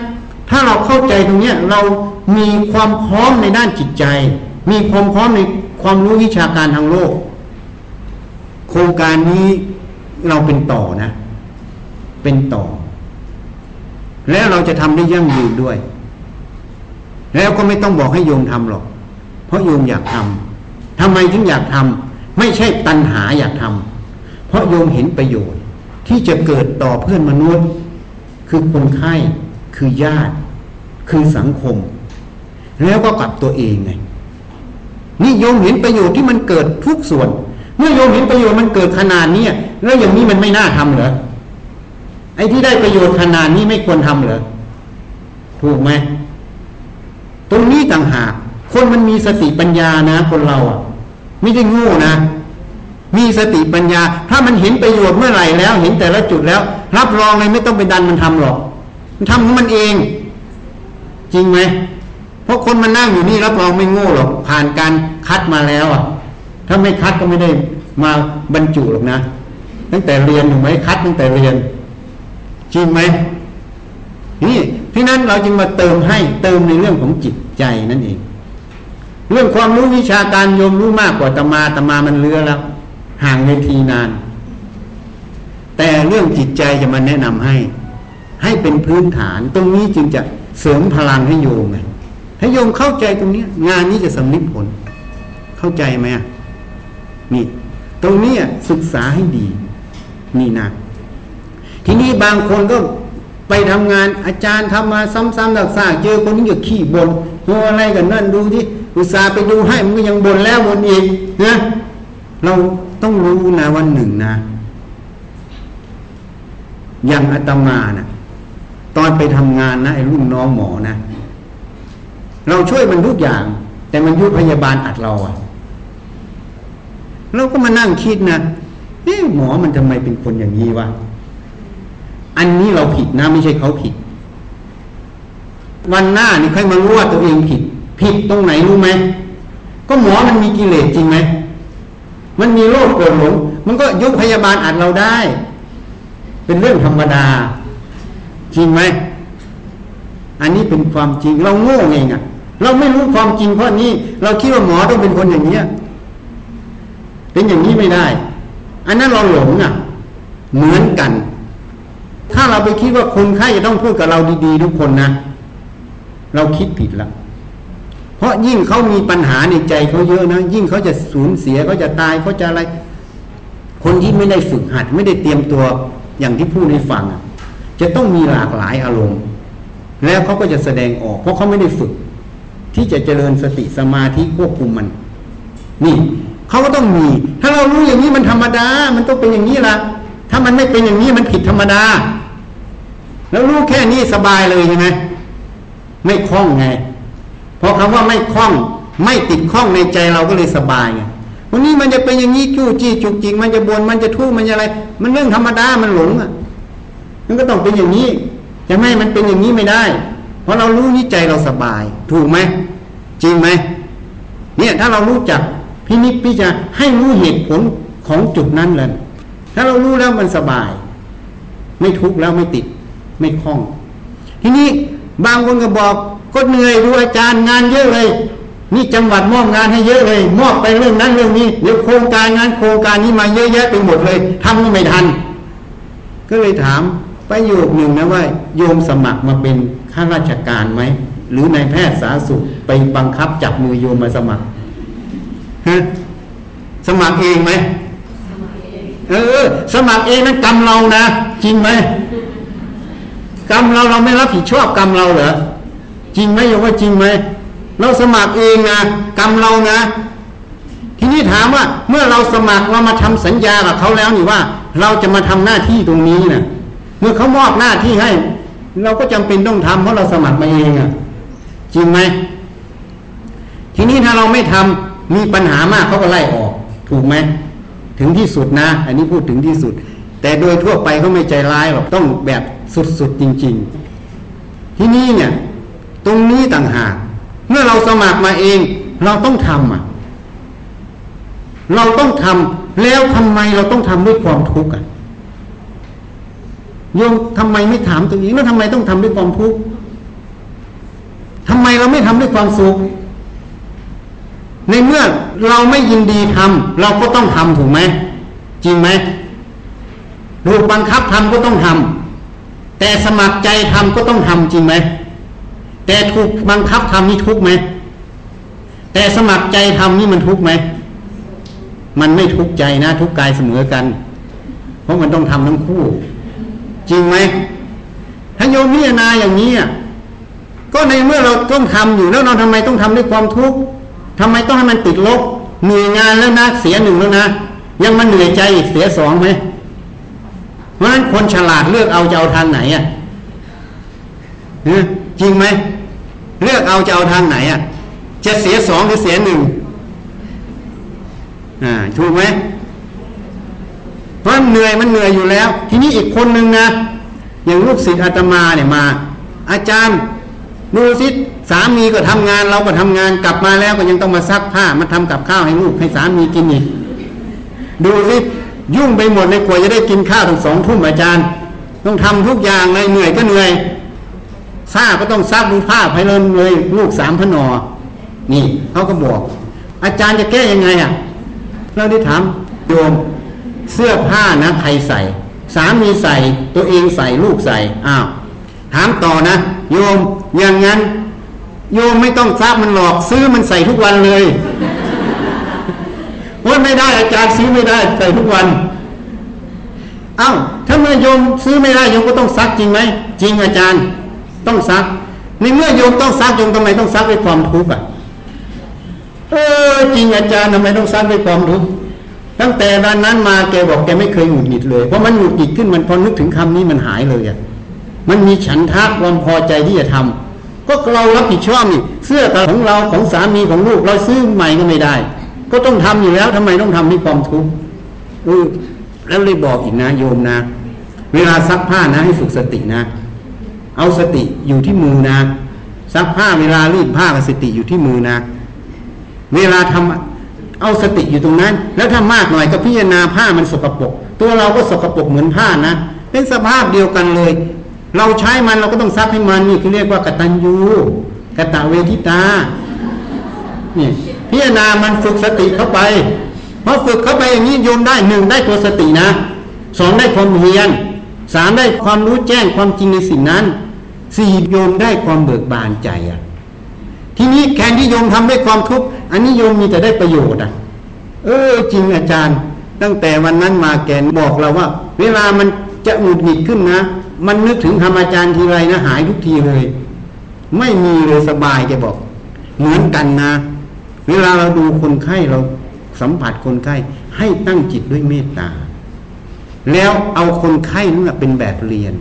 ถ้าเราเข้าใจตรงนี้เรามีความพร้อมในด้านจิตใจ มีความพร้อมในความรู้วิชาการทางโลก โครงการนี้เราเป็นต่อนะ เป็นต่อ แล้วเราจะทำได้ยั่งยืนด้วย แล้วก็ไม่ต้องบอกให้โยมทำหรอก เพราะโยมอยากทำทำไมถึงอยากทำไม่ใช่ตัณหาอยากทำเพราะโยมเห็นประโยชน์ ที่จะเกิดต่อเพื่อนมนุษย์ คือคนไข้คือญาติ คือสังคม แล้วก็กับตัวเองไงนี่โยมเห็นประโยชน์ที่มันเกิดทุกส่วน เมื่อโยมเห็นประโยชน์มันเกิดขนาดนี้แล้วอย่างนี้มันไม่น่าทำเหรอไอ้ที่ได้ประโยชน์ขนาดนี้ไม่ควรทำเหรอถูกไหม ตรงนี้ต่างหากคนมันมีสติปัญญานะ คนเราอะ ไม่ใช่ง่นะ มีสติปัญญา ถ้ามันเห็นประโยชน์เมื่อไหร่แล้ว เห็นแต่ละจุดแล้ว รับรองเลยไม่ต้องไปดันมันทำหรอก มันทำของมันเอง จริงไหมเพราะคนมันนั่งอยู่นี่รับรองไม่โง่หรอกผ่านการคัดมาแล้วอะ ถ้าไม่คัดก็ไม่ได้มาบรรจุหรอกนะตั้งแต่เรียนถูกไหมคัดตั้งแต่เรียน จริงไหมนี่ ที่นั้นเราจึงมาเติมให้เติมในเรื่องของจิตใจนั่นเอง เรื่องความรู้วิชาการโยมรู้มากกว่าตมาตมามันเลือแล้ว ห่างเวทีนาน แต่เรื่องจิตใจจะมาแนะนำให้ ให้เป็นพื้นฐาน ตรงนี้จึงจะเสริมพลังให้โยมไงให้โยมเข้าใจตรงนี้งานนี้จะสำลิดผล เข้าใจไหมนี่ ตรงนี้ศึกษาให้ดี นี่นะทีนี้บางคนก็ ไปทำงานอาจารย์ทำมาซ้ำๆซากๆเจอคนนี้ก็ขี้บน่นโหอะไรกันนั่นดูที่อุตส่าห์ไปดูให้มันก็ยังบ่นแล้วบ่นอีกนะเราต้องรู้นะวันหนึ่งนะอย่างอาตมานะตอนไปทำงานนะไอ้รุ่นน้องหมอนะ เราช่วยมันทุกอย่าง แต่มันยุพยาบาลอัดเราอะเราก็มานั่งคิดนะเอ๊หมอมันทำไมเป็นคนอย่างนี้วะ อันนี้เราผิดนะไม่ใช่เขาผิด วันหน้านี่ใครมารู้ว่าตัวเองผิด ผิดตรงไหนรู้ไหมก็หมอมันมีกิเลสจริงไหมมันมีโรคโกรธหลงมันก็ยุพยาบาลอัดเราได้ เป็นเรื่องธรรมดา จริงไหมอันนี้เป็นความจริงเราโง่เองอะ่ะ เราไม่รู้ความจริงเพราะนี้ เราคิดว่าหมอต้องเป็นคนอย่างนี้เป็นอย่างนี้ไม่ได้ อันนั้นเราหลงอะ่ะ เหมือนกัน ถ้าเราไปคิดว่าคนไข้จะต้องพูดกับเราดีๆทุกคนนะ เราคิดผิดละเพราะยิ่งเขามีปัญหาในใจเขาเยอะนะ ยิ่งเขาจะสูญเสียเขาจะตายเขาจะอะไร คนที่ไม่ได้ฝึกหัด ไม่ได้เตรียมตัวอย่างที่พูดให้ฟังจะต้องมีหลากหลายอารมณ์ แล้วเขาก็จะแสดงออก เพราะเขาไม่ได้ฝึก ที่จะเจริญสติสมาธิควบคุมมัน นี่เขาก็ต้องมี ถ้าเรารู้อย่างนี้มันธรรมดา มันต้องเป็นอย่างนี้ละ ถ้ามันไม่เป็นอย่างนี้มันผิดธรรมดา แล้วรู้แค่นี้สบายเลยใช่ไหมไม่คล้องไงพอคำว่าไม่คล้อง ไม่ติดคล้องในใจเราก็เลยสบายไงวันนี้มันจะเป็นอย่างนี้จู้จี้จุกจิกมันจะบนมันจะทุกข์มันจะอะไร มันเรื่องธรรมดามันหลงอะมันก็ต้องเป็นอย่างนี้จะไม่มันเป็นอย่างนี้ไม่ได้ เพราะเรารู้นิใจเราสบาย ถูกไหมจริงไหมเนี่ยถ้าเรารู้จักพินิจพิจารให้รู้เหตุผลของจุดนั้นเลย ถ้าเรารู้แล้วมันสบาย ไม่ทุกข์แล้วไม่ติด ไม่คล่อง ทีนี้บางคนก็บอกก็เหนื่อยดูอาจารย์งานเยอะเลย นี่จังหวัดมอบงานให้เยอะเลย มอบไปเรื่องนั้นเรื่องนี้เดี๋ยวโครงการงานโครงการนี้มาเยอะแยะไปหมดเลยทำก็ไม่ทัน ก็เลยถามประโยคหนึ่งนะว่า โยมสมัครมาเป็นข้าราชการไหมหรือนายแพทย์สาธารณสุขไปบังคับจับมือโยมมาสมัครฮะสมัครเองไหม เออ สมัครเองนั้นกรรมเรานะจริงไหมกรรมเราเราไม่รับผิดชอบกรรมเราเหรอจริงไหมโยมว่าจริงไหมเราสมัครเองนะกรรมเรานะ ทีนี้ถามว่า เมื่อเราสมัครเรามาทำสัญญากับเขาแล้วนี่ว่า เราจะมาทำหน้าที่ตรงนี้นะเมื่อเขามอบหน้าที่ให้ เราก็จำเป็นต้องทำเพราะเราสมัครมาเองอะ่ะ จริงไหมทีนี้ถ้าเราไม่ทำมีปัญหามากเขาก็ไล่ออก ถูกไหม ถึงที่สุดนะ อันนี้พูดถึงที่สุด แต่โดยทั่วไปเขาไม่ใจร้ายหรอกต้องแบบสุดๆจริง ๆ ที่นี่เนี่ย ตรงนี้ต่างหากเมื่อเราสมัครมาเอง เราต้องทำอะ เราต้องทำแล้วทำไมเราต้องทำด้วยความทุกข์อะโยมทำไมไม่ถามตัวเองแล้วทำไมต้องทำด้วยความทุกข์ทำไมเราไม่ทำด้วยความสุข ในเมื่อเราไม่ยินดีทำเราก็ต้องทำถูกไหมจริงไหมถูกบังคับทำก็ต้องทำแต่สมัครใจทำก็ต้องทำจริงไหมแต่ถูกบังคับทำนี่ทุกไหมแต่สมัครใจทำนี่มันทุกไหมมันไม่ทุกใจนะ ทุกกายเสมอกัน เพราะมันต้องทำทั้งคู่ จริงไหมถ้าโยมพิจารณาอย่างนี้ก็ในเมื่อเราต้องทำอยู่แล้วเราทำไมต้องทำด้วยความทุกข์ ทำไมต้องให้มันติดลบเหนื่อยงานแล้วนะเสียหนึ่งแล้วนะ ยังมันเหนื่อยใจอีกเสียสองไหมเพราะฉะนั้นคนฉลาดเลือกเอาจะเอาทางไหนอะจริงไหมเลือกเอาจะเอาทางไหนอะ จะเสียสองหรือเสียหนึ่งอ่าถูกไหมเพราะเหนื่อยมันเหนื่อยอยู่แล้ว ทีนี้อีกคนนึงนะอย่างลูกศิษย์อาตมาเนี่ยมา อาจารย์ ดูสิสามีก็ทำงานเราก็ทำงานกลับมาแล้วก็ยังต้องมาซักผ้ามาทำกับข้าวให้ลูกให้สามีกินอีก ดูสิยุ่งไปหมดเลยกว่าจะได้กินข้าวถึงสองทุ่มอาจารย์ ต้องทำทุกอย่างเลยเหนื่อยก็เหนื่อยผ้าก็ต้องซักดูผ้าไปเลยเลยลูกสามพนอ นี่เขาก็บอก อาจารย์จะแก้ยังไงอะเราได้ถามโยมเสื้อผ้านะใครใส่ สามีใส่ตัวเองใส่ลูกใส่อ้าวถามต่อนะ โยม อย่างนั้นโยมไม่ต้องซักมันหลอกซื้อมันใส่ทุกวันเลยว่าไม่ได้อาจารย์ซื้อไม่ได้ใส่ทุกวัน เอา้าถ้าเมื่อโยมซื้อไม่ได้โยมก็ต้องซักจริงไหมจริงอาจารย์ ต้องซัก ในเมื่อโยมต้องซักโยมทำไมต้องซักด้วยความทุกข์อะเออจริงอาจารย์ทำไมต้องซักด้วยความทุกข์ตั้งแต่วันนั้นมาแกบอกแกไม่เคยหงุดหงิดเลยเพราะมันหงุดหงิดขึ้นมันพอนึกถึงคำนี้มันหายเลยอะ มันมีฉันทะความพอใจที่จะทำก็เรารับผิดชอบนี่เสื้อของเราของสามีของลูกเราซื้อใหม่ก็ไม่ได้ ก็ต้องทำอยู่แล้วทำไมต้องทำด้วยความทุกข์เออแล้วเลยบอกอีกนะโยมนะ เวลาซักผ้านะให้ฝึกสตินะ เอาสติอยู่ที่มือนะ ซักผ้าเวลารีดผ้ากับสติอยู่ที่มือนะ เวลาทำเอาสติอยู่ตรงนั้น แล้วถ้ามากหน่อยก็พิจารณาผ้ามันสกปรกตัวเราก็สกปรกเหมือนผ้านะเป็นสภาพเดียวกันเลย เราใช้มันเราก็ต้องซักให้มันนี่คือเรียกว่ากตัญญูกตเวทิตานี่พิจารณามันฝึกสติเข้าไปพอฝึกเข้าไปอย่างนี้โยมได้หนึ่งได้ตัวสตินะสองได้ความเพียรสามได้ความรู้แจ้งความจริงในสิ่งนั้นสี่โยมได้ความเบิกบานใจอะ ทีนี้แทนที่โยมทำด้วยความทุกข์อันนี้โยมมีแต่ได้ประโยชน์อะ เออ จริงอาจารย์ ตั้งแต่วันนั้นมาแกนบอกเราว่า เวลามันจะหงุดหงิดขึ้นนะ มันนึกถึงธรรมอาจารย์ทีไรนะหายทุกทีเลย ไม่มีเลยสบายแกบอก เหมือนกันนะ เวลาเราดูคนไข้เราสัมผัสคนไข้ให้ตั้งจิตด้วยเมตตา แล้วเอาคนไข้นั่นเป็นแบบเรียน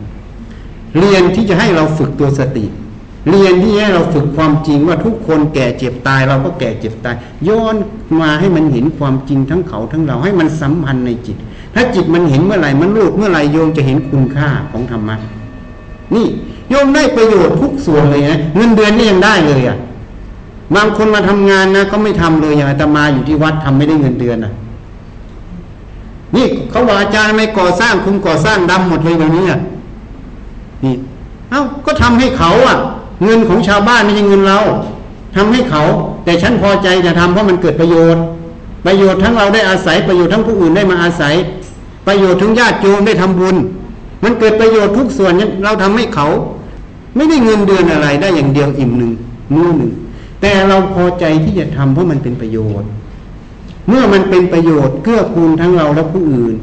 เรียนที่จะให้เราฝึกตัวสติ เรียนที่ให้เราฝึกความจริงว่าทุกคนแก่เจ็บตาย เราก็แก่เจ็บตายย้อนมาให้มันเห็นความจริงทั้งเขาทั้งเราให้มันสัมพันธ์ในจิต ถ้าจิตมันเห็นเมื่อไหร่มันรู้เมื่อไหร่โยมจะเห็นคุณค่าของธรรมะนี่โยมได้ประโยชน์ทุกส่วนเลยนะเงินเดือนนี่ยังได้เลยอะบางคนมาทำงานนะก็ไม่ทำเลยอย่างอาตมาอยู่ที่วัดทำไม่ได้เงินเดือนอะ นี่เขาบอกอาจารย์ไม่ก่อสร้างคุณก่อสร้างดำหมดเลยแบบนี้อะนี่เอ้าก็ทำให้เขาอะ เงินของชาวบ้านไม่ใช่เงินเราทำให้เขา แต่ฉันพอใจจะทำเพราะมันเกิดประโยชน์ ประโยชน์ทั้งเราได้อาศัยประโยชน์ทั้งผู้อื่นได้มาอาศัย ประโยชน์ทั้งญาติโยมได้ทำบุญ มันเกิดประโยชน์ทุกส่วนเราทำให้เขา ไม่ได้เงินเดือนอะไรได้อย่างเดียวอิ่มหนึ่งมือหนึ่ง แต่เราพอใจที่จะทำเพราะมันเป็นประโยชน์ เมื่อมันเป็นประโยชน์เกื้อกูลทั้งเราและผู้อื่น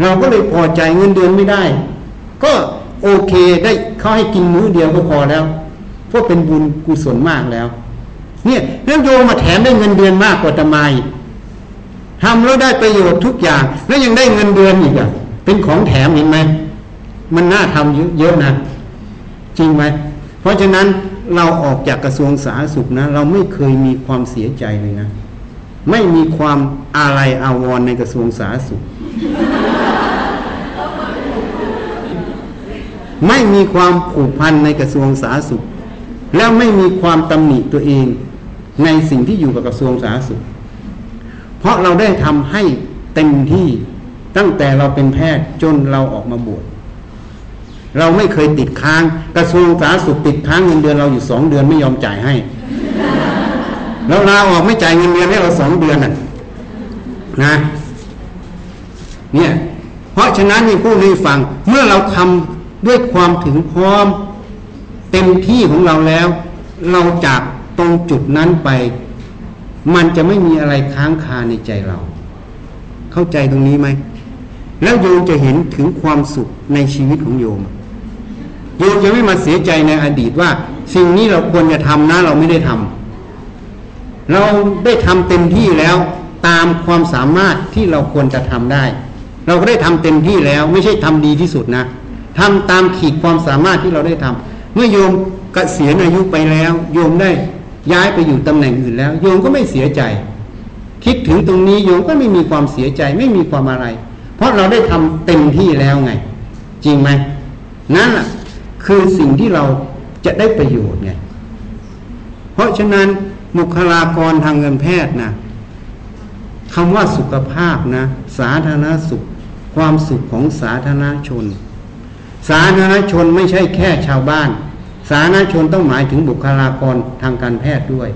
เราก็เลยพอใจเงินเดือนไม่ได้ ก็โอเคได้เขาให้กินมื้อเดียวก็พอแล้วเพราะเป็นบุญกุศลมากแล้ว เนี่ยเรื่องโยมมาแถมได้เงินเดือนมากกว่าตมาย ทำแล้วได้ประโยชน์ทุกอย่าง แล้วยังได้เงินเดือนอีกอะ เป็นของแถมเห็นไหม มันน่าทำเยอะๆนะ จริงไหม เพราะฉะนั้นเราออกจากกระทรวงสาธารณสุขนะ เราไม่เคยมีความเสียใจเลยนะ ไม่มีความอะไรอาวรณ์ในกระทรวงสาธารณสุข ไม่มีความผูกพันในกระทรวงสาธารณสุข แล้วไม่มีความตำหนิตัวเองในสิ่งที่อยู่กับกระทรวงสาธารณสุข เพราะเราได้ทำให้เต็มที่ตั้งแต่เราเป็นแพทย์จนเราออกมาบวชเราไม่เคยติดค้าง กระทรวงสาธารณสุขติดค้างเงินเดือนเราอยู่สองเดือนไม่ยอมจ่ายให้ แล้วลาออกไม่จ่ายเงินเดือนให้เราสองเดือนน่ะนะเนี่ย เพราะฉะนั้นนี่พูดให้ฟัง เมื่อเราทำด้วยความถึงพร้อม เต็มที่ของเราแล้ว เราจากตรงจุดนั้นไป มันจะไม่มีอะไรค้างคาในใจเรา เข้าใจตรงนี้ไหม แล้วโยมจะเห็นถึงความสุขในชีวิตของโยม โยมจะไม่มาเสียใจในอดีตว่า สิ่งนี้เราควรจะทำนะเราไม่ได้ทำเราได้ทำเต็มที่แล้วตามความสามารถที่เราควรจะทำได้ เราก็ได้ทำเต็มที่แล้วไม่ใช่ทำดีที่สุดนะทำตามขีดความสามารถที่เราได้ทำเมื่อโยมกเกษียณอายุไปแล้ว โยมได้ ย้ายไปอยู่ตำแหน่งอื่นแล้ว โยมก็ไม่เสียใจ คิดถึงตรงนี้โยมก็ไม่มีความเสียใจไม่มีความอะไร เพราะเราได้ทำเต็มที่แล้วไง จริงไหมนั่นแหละคือสิ่งที่เราจะได้ประโยชน์ไงเพราะฉะนั้นบุคลากรทางการแพทย์นะคำว่าสุขภาพนะ สาธารณสุข ความสุขของสาธารณชน สาธารณชนไม่ใช่แค่ชาวบ้าน สาธารณชนต้องหมายถึงบุคลากรทางการแพทย์ด้วย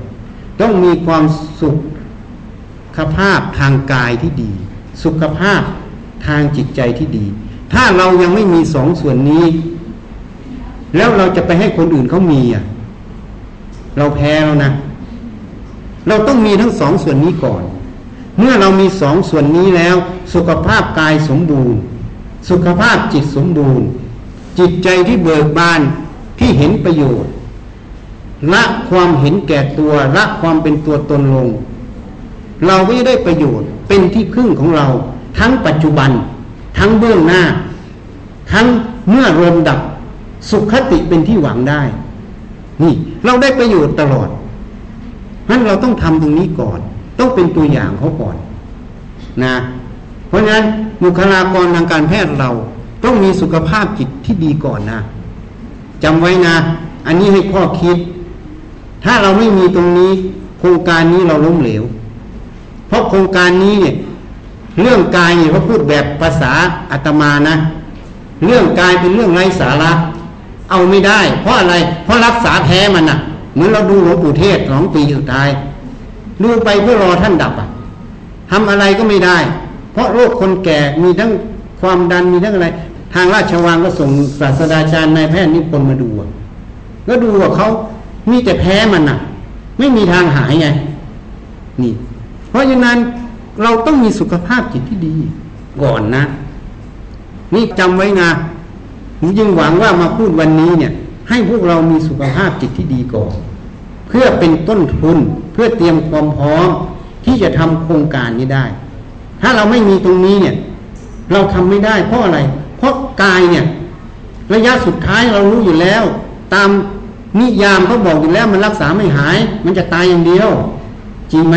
ต้องมีความสุขภาพทางกายที่ดี สุขภาพทางจิตใจที่ดี ถ้าเรายังไม่มีสองส่วนนี้ แล้วเราจะไปให้คนอื่นเขามีอะเราแพ้แล้วนะ เราต้องมีทั้งสองส่วนนี้ก่อน เมื่อเรามีสองส่วนนี้แล้ว สุขภาพกายสมบูรณ์ สุขภาพจิตสมบูรณ์ จิตใจที่เบิกบาน ที่เห็นประโยชน์ละความเห็นแก่ตัวละความเป็นตัวตนลง เราก็จะได้ประโยชน์เป็นที่พึ่งของเรา ทั้งปัจจุบัน ทั้งเบื้องหน้า ทั้งเมื่อลมดับ สุขติเป็นที่หวังได้ นี่ เราได้ประโยชน์ตลอดนั้นเราต้องทำตรงนี้ก่อน ต้องเป็นตัวอย่างเขาก่อนนะ เพราะฉะนั้นบุคลากรทางการแพทย์เราต้องมีสุขภาพจิตที่ดีก่อนนะ จำไว้นะ อันนี้ให้พ่อคิด ถ้าเราไม่มีตรงนี้ โครงการนี้เราล้มเหลว เพราะโครงการนี้เนี่ยเรื่องกายเนี่ยเขาพูดแบบภาษาอาตมานะ เรื่องกายเป็นเรื่องไร้สาระ เอาไม่ได้ เพราะอะไร เพราะรักษาแท้มันนะ่ะ เหมือนเราดูหลวงปู่เทศสองปีสุดท้ายดูไปเพื่อรอท่านดับอะทำอะไรก็ไม่ได้ เพราะโรคคนแก่มีทั้งความดันมีทั้งอะไร ทางราชวังก็ส่งศาสตราจารย์นายแพทย์นิพนธ์มาดูก็ดูว่าเขามีแต่แพ้มันน่ะ ไม่มีทางหายไง นี่ เพราะฉะนั้นเราต้องมีสุขภาพจิตที่ดีก่อนนะ นี่จำไว้นะผมยิ่งหวังว่ามาพูดวันนี้เนี่ย ให้พวกเรามีสุขภาพจิตที่ดีก่อน เพื่อเป็นต้นทุนเพื่อเตรียมความพร้อมที่จะทำโครงการนี้ได้ ถ้าเราไม่มีตรงนี้เนี่ย เราทำไม่ได้เพราะอะไร เพราะกายเนี่ยระยะสุดท้ายเรารู้อยู่แล้ว ตามนิยามเขาบอกอยู่แล้วมันรักษาไม่หาย มันจะตายอย่างเดียว จริงไหม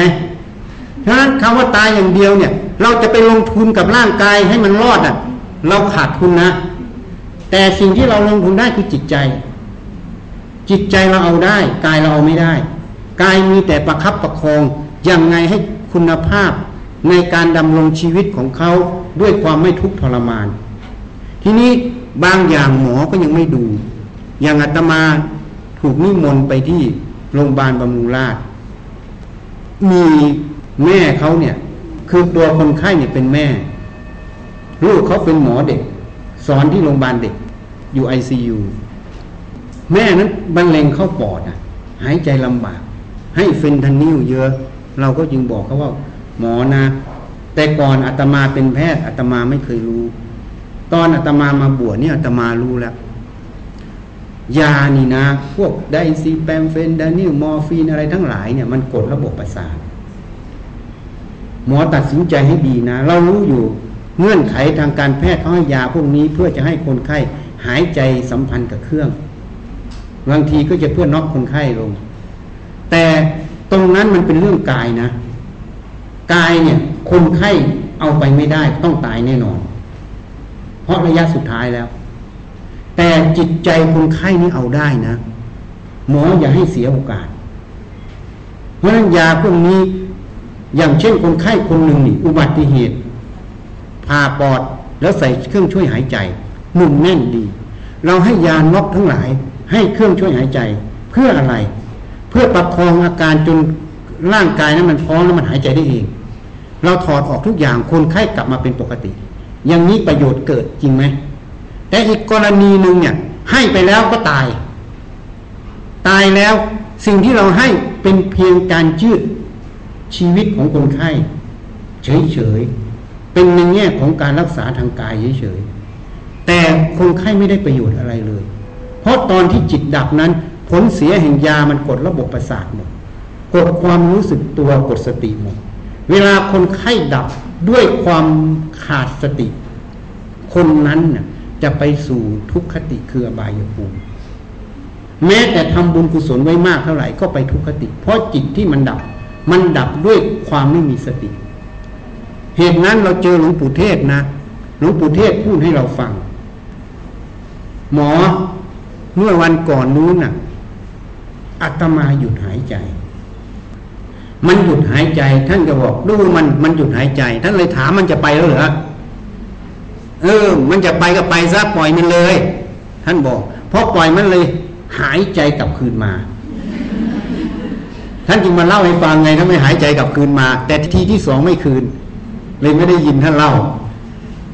ฉะนั้นคำว่าตายอย่างเดียวเนี่ย เราจะไปลงทุนกับร่างกายให้มันรอดอะ เราขาดทุนนะ แต่สิ่งที่เราลงทุนได้คือจิตใจ จิตใจเราเอาได้ กายเราเอาไม่ได้กายมีแต่ประคับประคองยังไงให้คุณภาพในการดำรงชีวิตของเขาด้วยความไม่ทุกข์ทรมาน ทีนี้บางอย่างหมอก็ยังไม่ดู อย่างอาตมาถูกนิมนต์ไปที่โรงพยาบาลบำรุงราษฎร์มีแม่เขาเนี่ย คือตัวคนไข้เนี่ยเป็นแม่ ลูกเขาเป็นหมอเด็ก สอนที่โรงพยาบาลเด็กอยู่ไอซียูแม่นั้นมะเร็งเข้าปอดอะ หายใจลำบาก ให้ fentanyl เยอะ เราก็จึงบอกเขาว่าหมอนะ แต่ก่อนอาตมาเป็นแพทย์อาตมาไม่เคยรู้ ตอนอาตมามาบวชเนี่ยอาตมารู้แล้ว ยานี่นะ พวก diazepam fentanyl มอร์ฟีนอะไรทั้งหลายเนี่ยมันกดระบบประสาทหมอตัดสินใจให้ดีนะ เรารู้อยู่เงื่อนไขทางการแพทย์เขาให้ยาพวกนี้เพื่อจะให้คนไข้หายใจสัมพันธ์กับเครื่องบางทีก็จะเพื่อน็อกคนไข้ลง แต่ตรงนั้นมันเป็นเรื่องกายนะ กายเนี่ย คนไข้เอาไปไม่ได้ต้องตายแน่นอน ราะระยะสุดท้ายแล้ว แต่จิตใจคนไข้นี่เอาได้นะ หมออย่าให้เสียโอกาส เพราะนั้นยาพวกนี้อย่างเช่นคนไข้คนหนึ่งนี่อุบัติเหตุผ่าปอดแล้วใส่เครื่องช่วยหายใจนุ่มแน่นดี เราให้ยาน็อกทั้งหลาย ให้เครื่องช่วยหายใจ เพื่ออะไร เพื่อประคองอาการจนร่างกายนั้นมันพร้อมแล้วมันหายใจได้เอง เราถอดออกทุกอย่างคนไข้กลับมาเป็นปกติ อย่างนี้ประโยชน์เกิดจริงไหมแต่อีกกรณีหนึ่งเนี่ย ให้ไปแล้วก็ตาย ตายแล้วสิ่งที่เราให้เป็นเพียงการยืดชีวิตของคนไข้เฉยๆเป็นในแง่ของการรักษาทางกายเฉยๆแต่คนไข้ไม่ได้ประโยชน์อะไรเลย เพราะตอนที่จิตดับนั้นผลเสียแห่งยามันกดระบบประสาทหมดกดความรู้สึกตัวกดสติหมดเวลาคนไข้ดับ ด้วยความขาดสติ คนนั้นน่ะ จะไปสู่ทุกขติคืออบายภูมิแม้แต่ทำบุญกุศลไว้มากเท่าไหร่ก็ไปทุกขติ เพราะจิตที่มันดับ มันดับด้วยความไม่มีสติ เหตุนั้นเราเจอหลวงปู่เทศนะหลวงปู่เทศพูดให้เราฟัง หมอเมื่อวันก่อนนู้นน่ะอาตมาหยุดหายใจ มันหยุดหายใจ ท่านก็บอกดูมันมันหยุดหายใจ ท่านเลยถามมันจะไปแล้วเหรอเออ มันจะไปก็ไปซะปล่อยมันเลย ท่านบอกเพราะปล่อยมันเลย หายใจกลับคืนมา ท่านจึงมาเล่าให้ฟังไงถ้าไม่หายใจกลับคืนมา แต่ทีที่สองไม่คืน เลยไม่ได้ยินท่านเล่า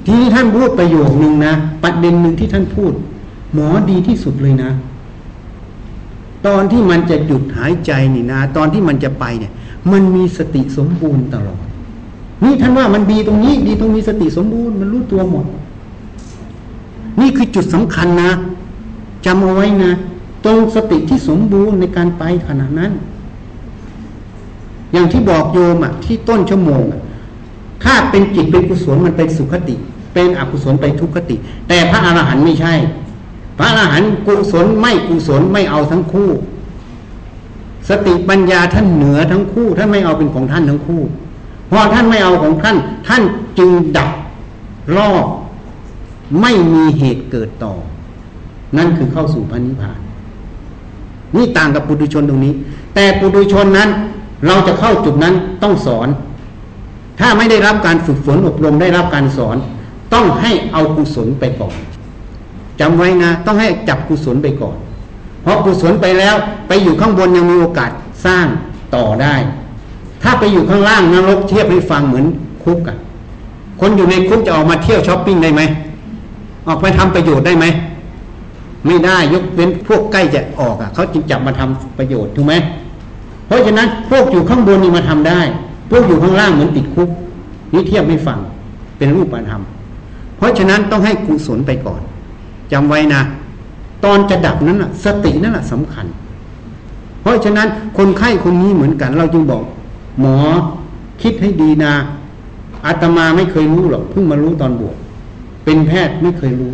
ทีนี้ท่านพูดประโยคนึงนะประเด็นหนึ่งที่ท่านพูด หมอดีที่สุดเลยนะ ตอนที่มันจะหยุดหายใจนี่นะ ตอนที่มันจะไปเนี่ย มันมีสติสมบูรณ์ตลอด นี่ท่านว่ามันดีตรงนี้ ดีตรงมีสติสมบูรณ์มันรู้ตัวหมด นี่คือจุดสำคัญนะจำเอาไว้นะ ตรงสติที่สมบูรณ์ในการไปขณะนั้น อย่างที่บอกโยมอะที่ต้นชั่วโมงถ้าเป็นจิตเป็นกุศลมันเป็นสุขติ เป็นอกุศลไปทุกขติ แต่พระอรหันต์ไม่ใช่ พระอรหันต์กุศลไม่กุศลไม่เอาทั้งคู่ สติปัญญาท่านเหนือทั้งคู่ท่านไม่เอาเป็นของท่านทั้งคู่พอท่านไม่เอาของท่าน ท่านจึงดับรอบไม่มีเหตุเกิดต่อ นั่นคือเข้าสู่พันิพาน นี่ต่างกับปุถุชนตรงนี้ แต่ปุถุชนนั้น เราจะเข้าจุดนั้นต้องสอน ถ้าไม่ได้รับการฝึกฝนอบรมได้รับการสอน ต้องให้เอากุศลไปก่อนจำไว้นะ ต้องให้จับกุศลไปก่อน เพราะกุศลไปแล้วไปอยู่ข้างบนยังมีโอกาสสร้างต่อได้ ถ้าไปอยู่ข้างล่างนรกเทียบให้ฟังเหมือนคุกอะคนอยู่ในคุกจะออกมาเที่ยวช้อปปิ้งได้ไหมออกไปทำประโยชน์ได้ไหมไม่ได้ยกเว้นพวกใกล้จะออกอะเขาจึงจับมาทำประโยชน์ถูกไหมเพราะฉะนั้นพวกอยู่ข้างบนนี่มาทำได้ พวกอยู่ข้างล่างเหมือนติดคุกนี่เทียบไม่ฟังเป็นรูปธรรมเพราะฉะนั้นต้องให้กุศลไปก่อนจำไว้นะ ตอนจะดับนั้นอะสตินั่นแหละสำคัญ เพราะฉะนั้นคนไข้คนนี้เหมือนกัน เราจึงบอก หมอคิดให้ดีนะอาตมาไม่เคยรู้หรอกเพิ่งมารู้ตอนบวชเป็นแพทย์ไม่เคยรู้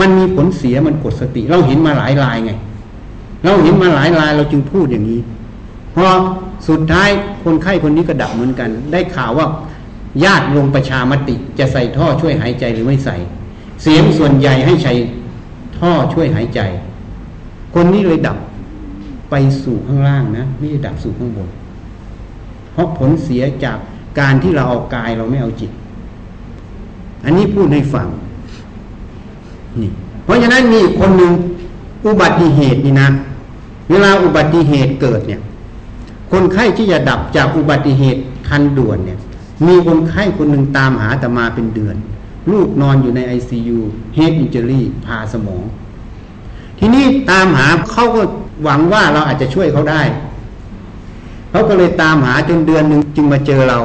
มันมีผลเสียมันกดสติ เราเห็นมาหลายรายไง เราเห็นมาหลายรายเราจึงพูดอย่างนี้พอสุดท้ายคนไข้คนนี้ก็ดับเหมือนกัน ได้ข่าวว่า ญาติลงประชามติจะใส่ท่อช่วยหายใจหรือไม่ใส่ เสียงส่วนใหญ่ให้ใช้ ท่อช่วยหายใจ คนนี้เลยดับไปสู่ข้างล่างนะไม่ได้ดับสู่ข้างบน เพราะผลเสียจากการที่เราเอากายเราไม่เอาจิต อันนี้พูดให้ฟังนี่ เพราะฉะนั้นมีคนหนึ่งอุบัติเหตุนี่นะ เวลาอุบัติเหตุเกิดเนี่ย คนไข้ที่จะดับจากอุบัติเหตุทันด่วนเนี่ย มีคนไข้คนหนึ่งตามหาอาตมาเป็นเดือน ลูกนอนอยู่ใน ICU head injury ผ่าสมอง ทีนี้ตามหาเขาก็หวังว่าเราอาจจะช่วยเขาได้เขาก็เลยตามหาจนเดือนหนึ่งจึงมาเจอเรา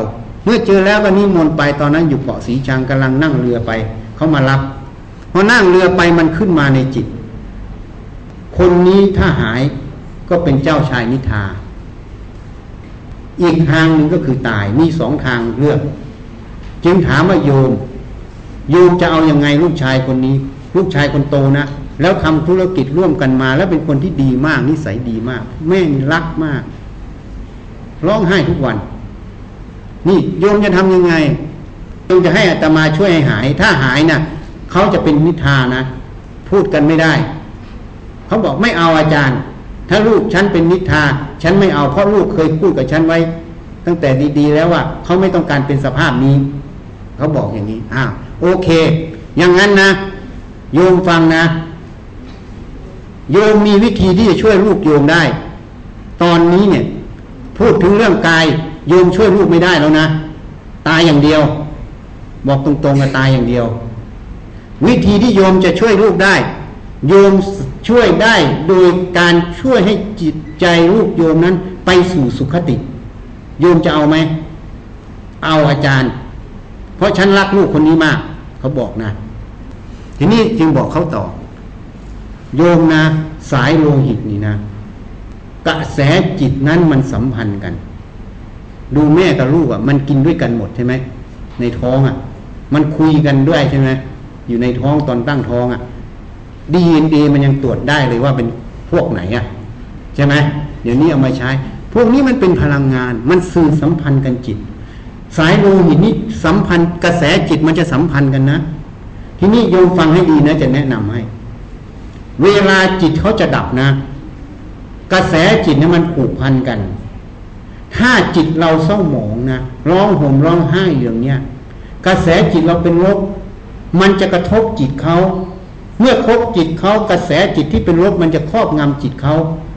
เมื่อเจอแล้วก็นิมนต์ไปตอนนั้นอยู่เกาะสีชังกำลังนั่งเรือไปเขามารับพอนั่งเรือไปมันขึ้นมาในจิต คนนี้ถ้าหายก็เป็นเจ้าชายนิทา อีกทางหนึ่งก็คือตายมีสองทางเลือก จึงถามว่าโยม โยมจะเอาอยัางไงลูกชายคนนี้ ลูกชายคนโตนะ แล้วทำธุรกิจร่วมกันมา แล้วเป็นคนที่ดีมากนิสัยดีมาก แม่นี่รักมาก ร้องไห้ทุกวัน นี่โยมจะทำยังไงโยมจะให้อัตมาช่วยให้หาย ถ้าหายนะ่ะเขาจะเป็นนิทานะ พูดกันไม่ได้ เขาบอกไม่เอาอาจารย์ ถ้าลูกฉันเป็นนิทา ฉันไม่เอาเพราะลูกเคยพูดกับฉันไว้ ตั้งแต่ดีๆแล้วว่าเขาไม่ต้องการเป็นสภาพนี้ เขาบอกอย่างนี้อ้าว โอเค อย่างนั้นนะ โยมฟังนะ โยมมีวิธีที่จะช่วยลูกโยมได้ ตอนนี้เนี่ย พูดถึงเรื่องกาย โยมช่วยลูกไม่ได้แล้วนะ ตายอย่างเดียว บอกตรงๆว่าตายอย่างเดียว วิธีที่โยมจะช่วยลูกได้ โยมช่วยได้โดยการช่วยให้จิตใจลูกโยมนั้น ไปสู่สุขติ โยมจะเอาไหมเอาอาจารย์ เพราะฉันรักลูกคนนี้มาก เขาบอกนะ ทีนี้จึงบอกเขาต่อ โยมนะ สายโลหิตนี่นะ กระแสจิตนั้นมันสัมพันธ์กัน ดูแม่กับลูกอะ มันกินด้วยกันหมดใช่ไหมในท้องอะ มันคุยกันด้วยใช่ไหมอยู่ในท้องตอนตั้งท้องอะดีเอ็นเอมันยังตรวจได้เลยว่าเป็นพวกไหนอะ ใช่ไหมเดี๋ยวนี้เอามาใช้ พวกนี้มันเป็นพลังงาน มันสื่อสัมพันธ์กันจิต สายโลหิตนี้สัมพันธ์กระแสจิตมันจะสัมพันธ์กันนะ ทีนี้โยมฟังให้ดีนะ จะแนะนำให้ เวลาจิตเขาจะดับนะ กระแสจิตนี่มันผูกพันกัน ถ้าจิตเราเศร้าหมองนะร้องห่มร้องไห้อย่างเนี้ยกระแสจิตเราเป็นลบมันจะกระทบจิตเขาเมื่อครบจิตเขากระแสจิตที่เป็นลบมันจะครอบงำจิตเขา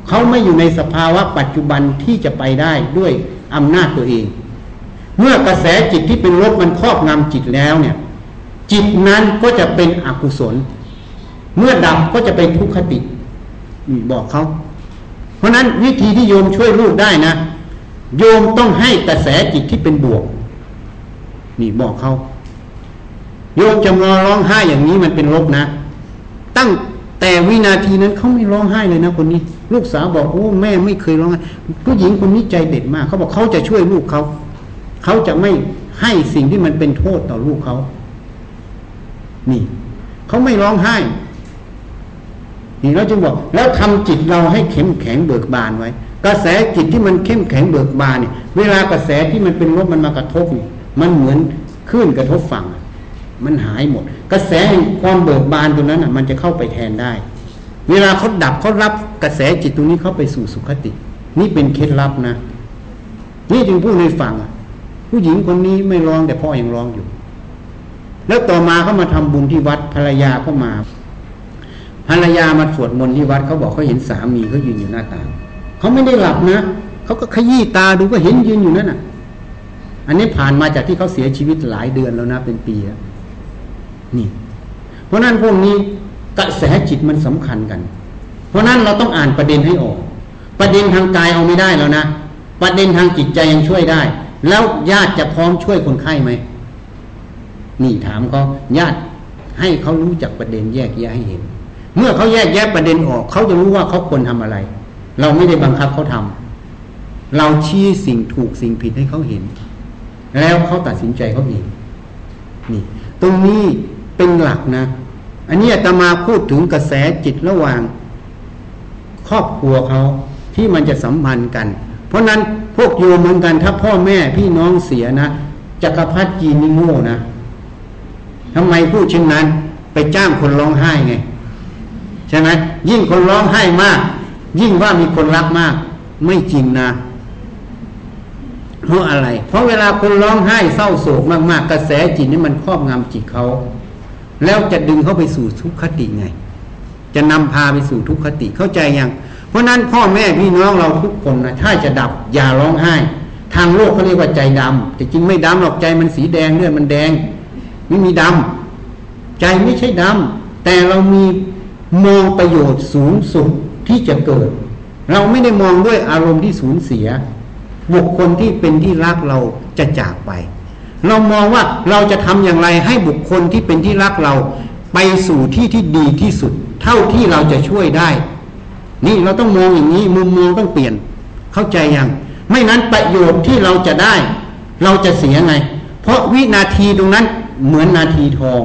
เขาไม่อยู่ในสภาวะปัจจุบันที่จะไปได้ด้วยอำนาจตัวเอง เมื่อกระแสจิตที่เป็นลบมันครอบงำจิตแล้วเนี่ย จิตนั้นก็จะเป็นอกุศล เมื่อดับก็จะเป็นทุกขติบอกเขา เพราะนั้นวิธีที่โยมช่วยลูกได้นะ โยมต้องให้กระแสจิตที่เป็นบวก นี่บอกเขาโยมจะรอร้องไห้อย่างนี้มันเป็นลบนะ ตั้งแต่วินาทีนั้นเขาไม่ร้องไห้เลยนะคนนี้ ลูกสาวบอกโอ้แม่ไม่เคยร้องไห้ผู้หญิงคนนี้ใจเด็ดมากเขาบอกเขาจะช่วยลูกเขา เขาจะไม่ให้สิ่งที่มันเป็นโทษต่อลูกเขา นี่เขาไม่ร้องไห้ นี่เราจึงบอก แล้วทำจิตเราให้เข้มแข็งเบิกบานไว้ กระแสจิตที่มันเข้มแข็งเบิกบานเนี่ยเวลากระแสที่มันเป็นลบมันมากระทบนี่มันเหมือนคลื่นกระทบฝั่ง มันหายหมด กระแสความเบิกบานตรงนั้นอะ มันจะเข้าไปแทนได้ เวลาเขาดับเขารับกระแสจิตตรงนี้เข้าไปสู่สุขติ นี่เป็นเคล็ดลับนะนี่จึงพูดในฟัง ผู้หญิงคนนี้ไม่ร้องแต่พ่อยังร้องอยู่ แล้วต่อมาเขามาทำบุญที่วัดภรรยาเขามาภรรยามาสวดมนต์ที่วัดเขาบอกเขาเห็นสามีเขายืนอยู่หน้าต่างเขาไม่ได้หลับนะเขาก็ขยี้ตาดูก็เห็นยืนอยู่นั่นน่ะ อันนี้ผ่านมาจากที่เขาเสียชีวิตหลายเดือนแล้วนะเป็นปีแล้วนี่ เพราะนั้นพวกนี้กระแสจิตมันสำคัญกัน เพราะนั้นเราต้องอ่านประเด็นให้ออก ประเด็นทางกายเอาไม่ได้แล้วนะประเด็นทางจิตใจยังช่วยได้ แล้วญาติจะพร้อมช่วยคนไข้ไหมนี่ถามเขาญาติให้เขารู้จักประเด็นแยกแยะให้เห็น เมื่อเขาแยกแยะประเด็นออกเขาจะรู้ว่าเขาควรทำอะไร เราไม่ได้บังคับเขาทำเราชี้สิ่งถูกสิ่งผิดให้เขาเห็น แล้วเขาตัดสินใจเขาเองนี่ ตรงนี้เป็นหลักนะ อันนี้จะมาพูดถึงกระแสจิตระหว่าง ครอบครัวเขาที่มันจะสัมพันธ์กัน เพราะนั้น วกโยมเหมือนกันถ้าพ่อแม่พี่น้องเสียนะจักรพรรดิจีนนี่โง่นะทำไมพูดเช่นนั้น ไปจ้างคนร้องไห้ไง ใช่ไหมยิ่งคนร้องไห้มาก ยิ่งว่ามีคนรักมาก ไม่จริงนะเพราะอะไร เพราะเวลาคนร้องไห้เศร้าโศกมากๆ กระแสจิตนี่มันครอบงำจิตเขา แล้วจะดึงเขาไปสู่ทุกขติไง จะนำพาไปสู่ทุกขติเข้าใจยัง เพราะนั้นพ่อแม่พี่น้องเราทุกคนนะถ้าจะดับอย่าร้องไห้ ทางโลกเขาเรียกว่าใจดำแต่จริงไม่ดำหรอกใจมันสีแดงเลือดมันแดง ไม่มีดำใจไม่ใช่ดำแต่เรามีมองประโยชน์สูงสุดที่จะเกิด เราไม่ได้มองด้วยอารมณ์ที่สูญเสีย บุคคลที่เป็นที่รักเราจะจากไป เรามองว่าเราจะทำอย่างไรให้บุคคลที่เป็นที่รักเรา ไปสู่ที่ที่ดีที่สุด เท่าที่เราจะช่วยได้ นี่เราต้องมองอย่างนี้ มุมมองต้องเปลี่ยน เข้าใจยัง ไม่นั้นประโยชน์ที่เราจะได้ เราจะเสียไง เพราะวินาทีตรงนั้นเหมือนนาทีทอง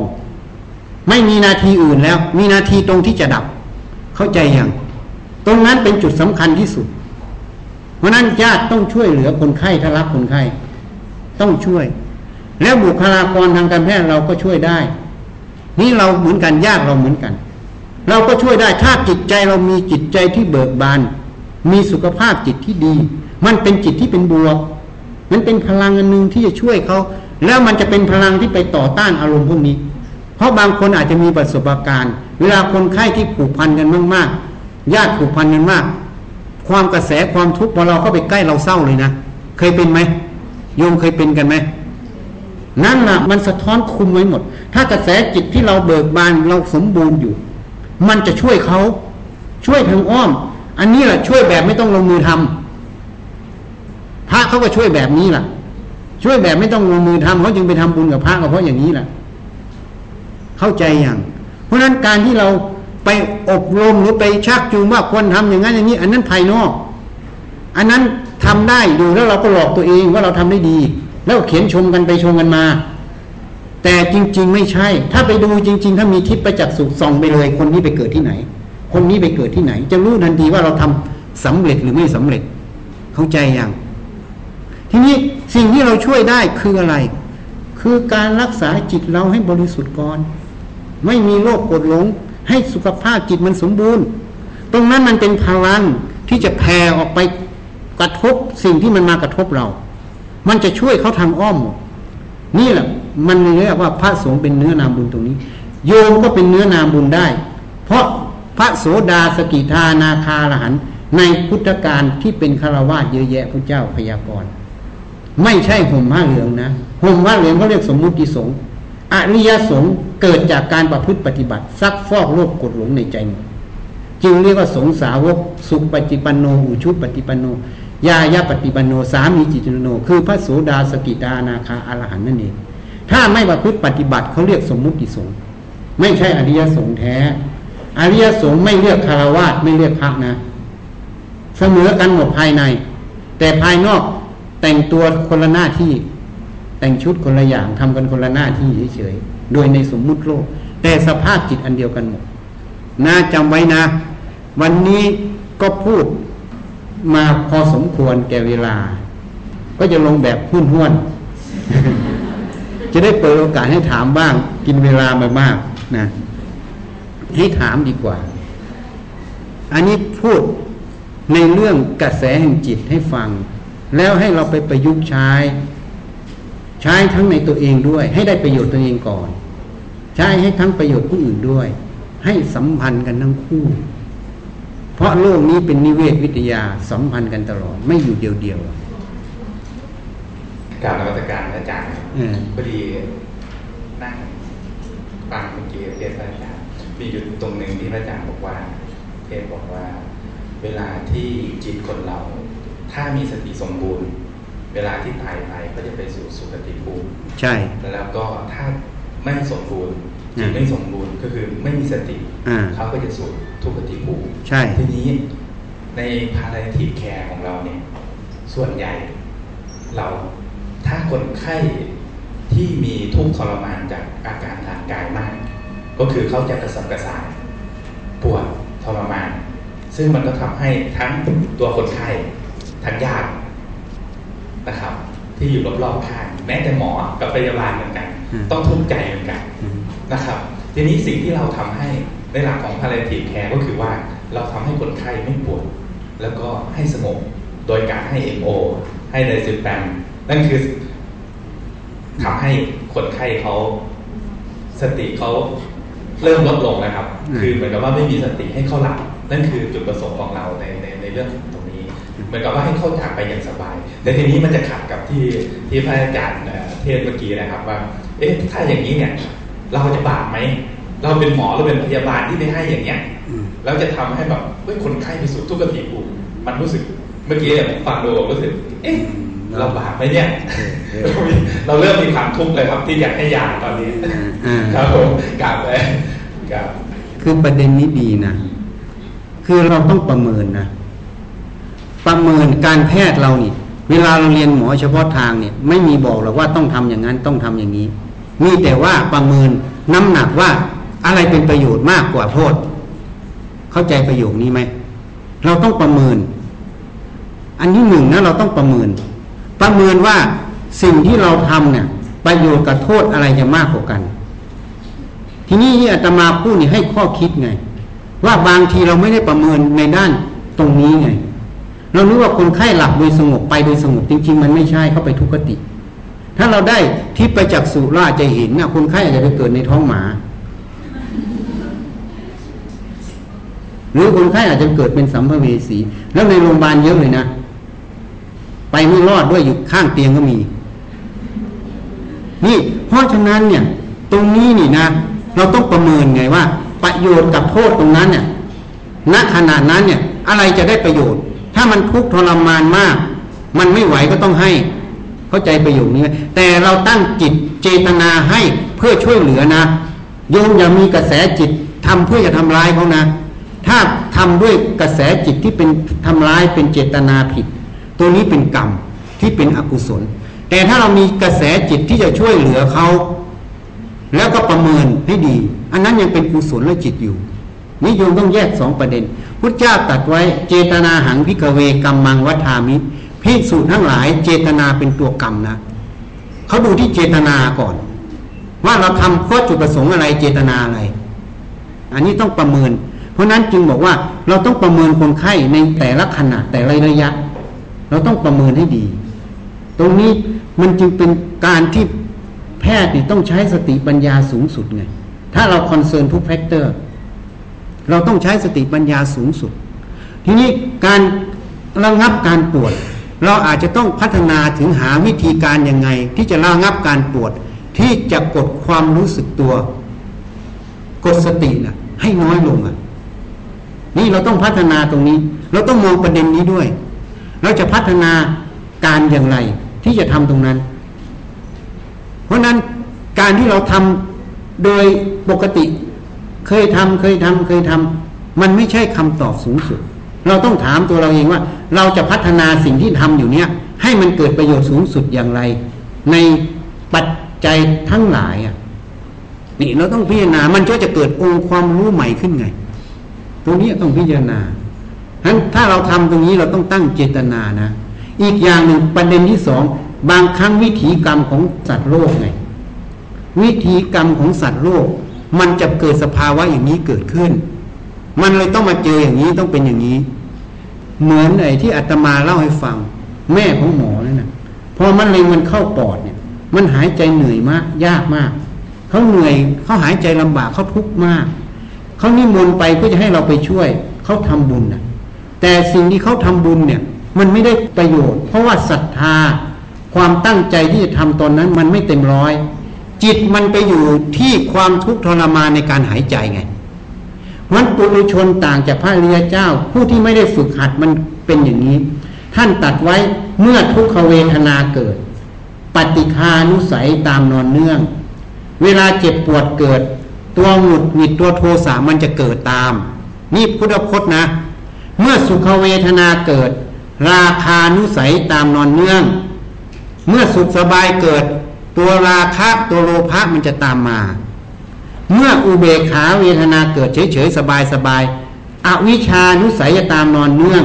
ไม่มีนาทีอื่นแล้ว มีนาทีตรงที่จะดับ เข้าใจยังตรงนั้นเป็นจุดสำคัญที่สุด เพราะนั้นญาติต้องช่วยเหลือคนไข้ถ้ารักคนไข้ต้องช่วย แล้วบุคลากรทางการแพทย์เราก็ช่วยได้ นี่เราเหมือนกันญาติเราเหมือนกัน เราก็ช่วยได้ถ้าจิตใจเรามีจิตใจที่เบิกบาน มีสุขภาพจิตที่ดี มันเป็นจิตที่เป็นบวก มันเป็นพลังอันหนึ่งที่จะช่วยเขา แล้วมันจะเป็นพลังที่ไปต่อต้านอารมณ์พวกนี้ เพราะบางคนอาจจะมีประสบการณ์ เวลาคนไข้ที่ผูกพันกันมากๆญาติผูกพันกันมาก ความกระแสความทุกข์พอเราเข้าไปใกล้เราเศร้าเลยนะเคยเป็นไหมโยมเคยเป็นกันไหมนั่นนะมันสะท้อนคุมไว้หมด ถ้ากระแสจิตที่เราเบิกบานเราสมบูรณ์อยู่ มันจะช่วยเขาช่วยทางอ้อม อันนี้แหละช่วยแบบไม่ต้องลงมือทำพระเขาก็ช่วยแบบนี้แหละช่วยแบบไม่ต้องลงมือทำเขาจึงไปทำบุญกับพระก็เพราะอย่างนี้แหละเข้าใจอย่าง เพราะฉะนั้นการที่เราไปอบรมหรือไปชักจูงว่าควรทำอย่างนั้นอย่างนี้ อันนั้นภายนอก อันนั้นทำได้ดูแล้วเราก็หลอกตัวเองว่าเราทำได้ดี แล้วเขียนชมกันไปชมกันมา แต่จริง ๆ ไม่ใช่ ถ้าไปดูจริง ๆ ถ้ามีทิพย์ประจักษ์สุขส่องไปเลย คนนี้ไปเกิดที่ไหน คนนี้ไปเกิดที่ไหน จะรู้ทันทีว่าเราทำสำเร็จหรือไม่สำเร็จ เข้าใจยังทีนี้สิ่งที่เราช่วยได้คืออะไร คือการรักษาจิตเราให้บริสุทธิ์ก่อน ไม่มีโรคกดหลง ให้สุขภาพจิตมันสมบูรณ์ ตรงนั้นมันเป็นพลังที่จะแผ่ออกไปกระทบสิ่งที่มันมากระทบเรา มันจะช่วยเขาทางอ้อม นี่แหละ มันเรียกว่าพระสงฆ์เป็นเนื้อนามบุญตรงนี้ โยมก็เป็นเนื้อนามบุญได้ เพราะพระโสดาสกิทานาคาลหันในพุทธการที่เป็นคารวาสเยอะแยะพระเจ้าพยากรณ์ไม่ใช่ห่มผ้าเหลืองนะห่มผ้าเหลืองเขาเรียกสมมุติสงฆ์อริยสงฆ์เกิดจากการประพฤติปฏิบัติ ซักฟอกโลกกดหลงในใจจึงเรียกว่าสงสาวกสุปฏิปันโนอุชุปฏิปันโนยายาปฏิปันโนสามีจิตโน คือพระโสดาสกิตานาคาอรหันนั่นเอง ถ้าไม่ประพฤติปฏิบัติเขาเรียกสมมุติสงฆ์ไม่ใช่อริยสงฆ์แท้ อริยสงฆ์ไม่เรียกคารวาสไม่เรียกพระนะ เสมอกันหมดภายใน แต่ภายนอกแต่งตัวคนละหน้าที่ แต่งชุดคนละอย่างทำกันคนละหน้าที่เฉยๆโดยในสมมุติโลก แต่สภาพจิตอันเดียวกันหมดน่าจำไว้นะ วันนี้ก็พูดมาพอสมควรแก่เวลา ก็จะลงแบบหุ้นห้วน จะได้เปิดโอกาสให้ถามบ้าง กินเวลามามากนะให้ถามดีกว่า อันนี้พูดในเรื่องกระแสแห่งจิตให้ฟัง แล้วให้เราไปประยุกต์ใช้ ใช้ทั้งในตัวเองด้วย ให้ได้ประโยชน์ตัวเองก่อน ใช้ให้ทั้งประโยชน์ผู้อื่นด้วย ให้สัมพันธ์กันทั้งคู่ เพราะโลกนี้เป็นนิเวศวิทยาสัมพันธ์กันตลอดไม่อยู่เดียวเดียว กล่าวนวัตการอาจารย์พอดีนั่งฟังเมื่อกี้เทศอาจารย์มีอยู่ตรงหนึ่งที่อาจารย์บอกว่าเทศบอกว่า เวลาที่จิตคนเรา ถ้ามีสติสมบูรณ์ เวลาที่ตายไปก็จะไปสู่สุคติภูมิใช่ แล้วก็ถ้าไม่สมบูรณ์จิตไม่สมบูรณ์ก็คือไม่มีสติเขาก็จะสู่ทุกขติภูมิใช่ทีนี้ในพาราทีแคร์ของเราเนี่ย ส่วนใหญ่เรา ถ้าคนไข้ที่มีทุกข์ทรมานจากอาการทางกายมาก ก็คือเขาจะกระสับกระส่ายปวดทรมาน ซึ่งมันก็ทำให้ทั้งตัวคนไข้ทั้งญาตินะครับ ที่อยู่รอบๆข้างแม้แต่หมอกับพยาบาลเหมือนกัน ต้องทุกข์ใจเหมือนกันนะครับ ทีนี้สิ่งที่เราทำให้ในหลักของ palliative care ก็คือว่าเราทำให้คนไข้ไม่ปวด แล้วก็ให้สงบโดยการให้ MO ให้ไดซิแปม นั่นคือทำให้คนไข้เขาสติเขาเริ่มลดลงนะครับ คือเหมือนกับว่าไม่มีสติให้เขาหลับ นั่นคือจุดประสงค์ของเราในในในเรื่องตรงนี้ เหมือนกับว่าให้เข้าจากไปอย่างสบาย แต่ทีนี้มันจะขัดกับที่ที่พระอาจารย์เทศเมื่อกี้นะครับ ว่า เอ๊ะถ้าอย่างนี้เนี่ย เราจะบาปไหม เราเป็นหมอเราเป็นพยาบาลที่ไปให้อย่างเงี้ยแล้วจะทำให้แบบเฮ้ยคนไข้ไปสู่ทุกขติภูมิมันรู้สึก เมื่อกี้ผมฟังดูรู้สึก เอ๊ะ ลำบากไหมเนี่ย เราเริ่มมีความทุกข์เลยครับที่อยากให้ยาตอนนี้อ่าครับผมกลับเลยกลับคือประเด็นนี้ดีนะ คือเราต้องประเมินนะ ประเมินการแพทย์เรานี่ เวลาเราเรียนหมอเฉพาะทางเนี่ย ไม่มีบอกหรอกว่าต้องทำอย่างนั้นต้องทำอย่างนี้ มีแต่ว่าประเมินน้ำหนักว่าอะไรเป็นประโยชน์มากกว่าโทษ เข้าใจประโยคนี้ไหม เราต้องประเมิน อันที่หนึ่งนะเราต้องประเมิน ประเมินว่าสิ่งที่เราทำเนี่ยประโยชน์กับโทษอะไรจะมากกว่ากัน ทีนี้ที่อาตมาพูดนี่ให้ข้อคิดไง ว่าบางทีเราไม่ได้ประเมินในด้านตรงนี้ไง เรารู้ว่าคนไข้หลับโดยสงบไปโดยสงบจริง ๆ มันไม่ใช่เข้าไปทุกขติ ถ้าเราได้ทิพไปจากสุราจะเห็นนะคนไข้อาจจะไปเกิดในท้องหมาหรือคนไข้อาจจะเกิดเป็นสัมภเวสี แล้วในโรงพยาบาลเยอะเลยนะ ไปไม่รอดด้วยอยู่ข้างเตียงก็มี นี่เพราะฉะนั้นเนี่ย ตรงนี้นี่นะ เราต้องประเมินไงว่า ประโยชน์กับโทษตรงนั้นเนี่ยณขณะนั้นเนี่ย อะไรจะได้ประโยชน์ ถ้ามันทุกข์ทรมานมาก มันไม่ไหวก็ต้องให้ เข้าใจประโยคนี้ไหมแต่เราตั้งจิตเจตนาให้เพื่อช่วยเหลือนะโยมอย่ามีกระแสจิตทำเพื่อจะทำร้ายเขานะ ถ้าทำด้วยกระแสจิตที่เป็นทำร้ายเป็นเจตนาผิด ตัวนี้เป็นกรรมที่เป็นอกุศล แต่ถ้าเรามีกระแสจิตที่จะช่วยเหลือเขาแล้วก็ประเมินให้ดี อันนั้นยังเป็นกุศลและจิตอยู่นิยมต้องแยกสองประเด็น พุทธเจ้าตัดไว้เจตนาหังพิกเวกรรมังวัฏามิพิสูจทั้งหลายเจตนาเป็นตัวกรรมนะเขาดูที่เจตนาก่อน ว่าเราทำเพราะจุดประสงค์อะไรเจตนาอะไร อันนี้ต้องประเมิน เพราะนั้นจึงบอกว่าเราต้องประเมินคนไข้ในแต่ละขณะแต่ละระยะ เราต้องประเมินให้ดี ตรงนี้มันจึงเป็นการที่แพทย์นี่ต้องใช้สติปัญญาสูงสุดไง ถ้าเรา concern ทุก factor เราต้องใช้สติปัญญาสูงสุด ทีนี้การระงับการปวด เราอาจจะต้องพัฒนาถึงหาวิธีการยังไง ที่จะระงับการปวด ที่จะกดความรู้สึกตัว กดสติน่ะให้น้อยลงอะ นี่เราต้องพัฒนาตรงนี้ เราต้องมองประเด็นนี้ด้วย เราจะพัฒนาการอย่างไร ที่จะทำตรงนั้น เพราะนั้นการที่เราทำโดยปกติ เคยทำเคยทำเคยทำมันไม่ใช่คำตอบสูงสุด เราต้องถามตัวเราเองว่า เราจะพัฒนาสิ่งที่ทำอยู่เนี้ยให้มันเกิดประโยชน์สูงสุดอย่างไร ในปัจจัยทั้งหลายอะนี่เราต้องพิจารณา มันก็จะเกิดองค์ความรู้ใหม่ขึ้นไง ตรงนี้ต้องพิจารณา นั้นถ้าเราทำตรงนี้เราต้องตั้งเจตนานะ อีกอย่างหนึ่งประเด็นที่สองบางครั้งวิถีกรรมของสัตว์โลกไงวิถีกรรมของสัตว์โลก มันจะเกิดสภาวะอย่างนี้เกิดขึ้น มันเลยต้องมาเจออย่างนี้ต้องเป็นอย่างนี้ เหมือนไอ้ที่อาตมาเล่าให้ฟัง แม่ของหมอนั่นนะพอมันเร็งมันเข้าปอดเนี่ย มันหายใจเหนื่อยมาก ยากมากเขาเหนื่อยเขาหายใจลำบากเขาทุกข์มากเขานิมนต์ไปเพื่อจะให้เราไปช่วยเขาทำบุญนะ แต่สิ่งที่เขาทำบุญเนี่ยมันไม่ได้ประโยชน์ เพราะว่าศรัทธา ความตั้งใจที่จะทำตอนนั้นมันไม่เต็มร้อย จิตมันไปอยู่ที่ความทุกข์ทรมานในการหายใจไงมันปุถุชนต่างจากพระริยเจ้า ผู้ที่ไม่ได้ฝึกหัดมันเป็นอย่างนี้ ท่านตัดไว้เมื่อทุกขเวทนาเกิด ปฏิคานุสัยตามนอนเนื่อง เวลาเจ็บปวดเกิด ตัวหงุดหงิดตัวโทสะมันจะเกิดตาม นี่พุทธพจน์นะ เมื่อสุขเวทนาเกิด ราคานุสัยตามนอนเนื่อง เมื่อสุขสบายเกิด ตัวราคะตัวโลภะมันจะตามมา เมื่ออุเบกขาเวทนาเกิดเฉยๆสบายๆอวิชานุสัยจะตามนอนเนื่อง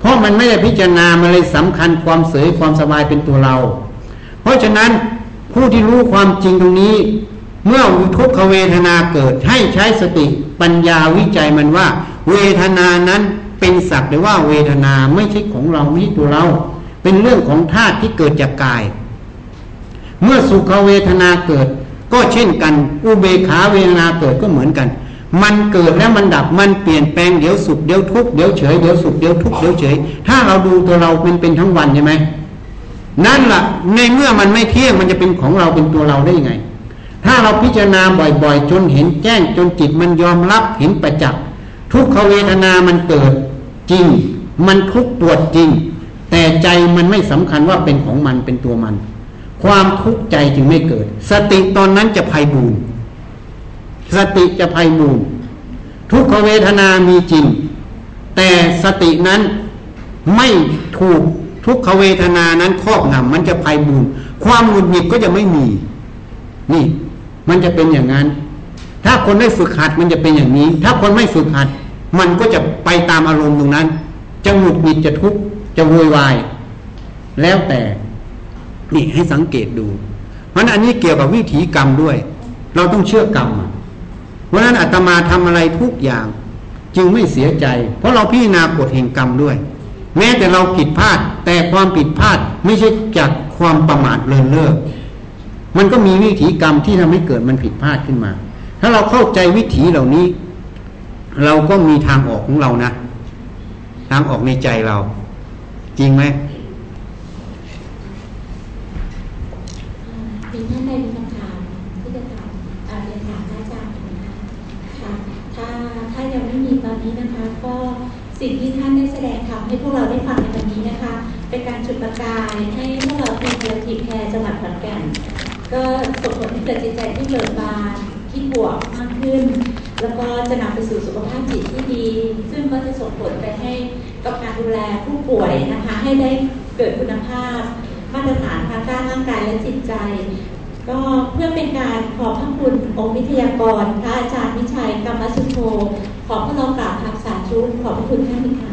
เพราะมันไม่ได้พิจารณามันเลยสำคัญความเสยความสบายเป็นตัวเรา เพราะฉะนั้นผู้ที่รู้ความจริงตรงนี้ เมื่อทุกขเวทนาเกิดให้ใช้สติปัญญาวิจัยมันว่า เวทนานั้น เป็นสักหรือว่าเวทนาไม่ใช่ของเราไม่ใช่ตัวเรา เป็นเรื่องของธาตุที่เกิดจากกาย เมื่อสุขเวทนาเกิด ก็เช่นกัน อุเบกขาเวทนาเกิดก็เหมือนกัน มันเกิดแล้วมันดับมันเปลี่ยนแปลงเดี๋ยวสุขเดี๋ยวทุกข์เดี๋ยวเฉยเดี๋ยวสุขเดี๋ยวทุกข์เดี๋ยวเฉย ถ้าเราดูตัวเราเป็นเป็นทั้งวันใช่ไหมนั่นละ่ะในเมื่อมันไม่เที่ยงมันจะเป็นของเราเป็นตัวเราได้ยังไง ถ้าเราพิจารณาบ่อยๆ จนเห็นแจ้งจนจิตมันยอมรับเห็นประจักษ์ทุกขเวทนามันเกิด จริง มันทุกข์ปวดจริง แต่ใจมันไม่สำคัญว่าเป็นของมันเป็นตัวมัน ความทุกข์ใจจึงไม่เกิด สติตอนนั้นจะภัยบูนสติจะภัยบูนทุกขเวทนามีจริง แต่สตินั้นไม่ถูกทุกขเวทนานั้นครอบงำมันจะภัยบูนความหงุดหงิดก็จะไม่มี นี่ มันจะเป็นอย่างนั้น ถ้าคนได้ฝึกหัดมันจะเป็นอย่างนี้ ถ้าคนไม่ฝึกหัด มันก็จะไปตามอารมณ์ตรงนั้น จะหงุดหงิดจะทุกข์จะโวยวาย แล้วแต่นี่ให้สังเกตดู เพราะนั้นอันนี้เกี่ยวกับวิถีกรรมด้วย เราต้องเชื่อกรรมเพราะฉะนั้นอาตมาทำอะไรทุกอย่าง จึงไม่เสียใจ เพราะเราพิจารณากฎแห่งกรรมด้วย แม้แต่เราผิดพลาด แต่ความผิดพลาดไม่ใช่จากความประมาทเลินเล่อมันก็มีวิถีกรรมที่ทำให้เกิดมันผิดพลาดขึ้นมา ถ้าเราเข้าใจวิถีเหล่านี้ เราก็มีทางออกของเรานะ ทางออกในใจเรา จริงไหมมีท่านใดมีคำถามที่จะถามอาเรียนถามพระอาจารย์นะคะค่ะถ้าถ้ายังไม่มีตอนนี้นะคะ ก็สิ่งที่ท่านได้แสดงธรรมให้พวกเราได้ฟังในวันนี้นะคะ เป็นการจุดประกายให้พวกเราเป็นเรือทีแคร์จังหวัดขอนแก่นก็ส่งผลให้เกิดจิตใจที่เบิกบานคิดบวกมากขึ้น แล้วก็จะนำไปสู่สุขภาพจิตที่ดี ซึ่งก็จะส่งผลไปให้กับการดูแลผู้ป่วยนะคะให้ได้เกิดคุณภาพ มาตรฐานทางด้านร่างกายและจิตใจ ก็เพื่อเป็นการขอบพระคุณองค์วิทยากรพระอาจารย์วิชัยกรรมสุโธขอพระเรากราบทักสาธุขอบพระคุณท่านค่ะ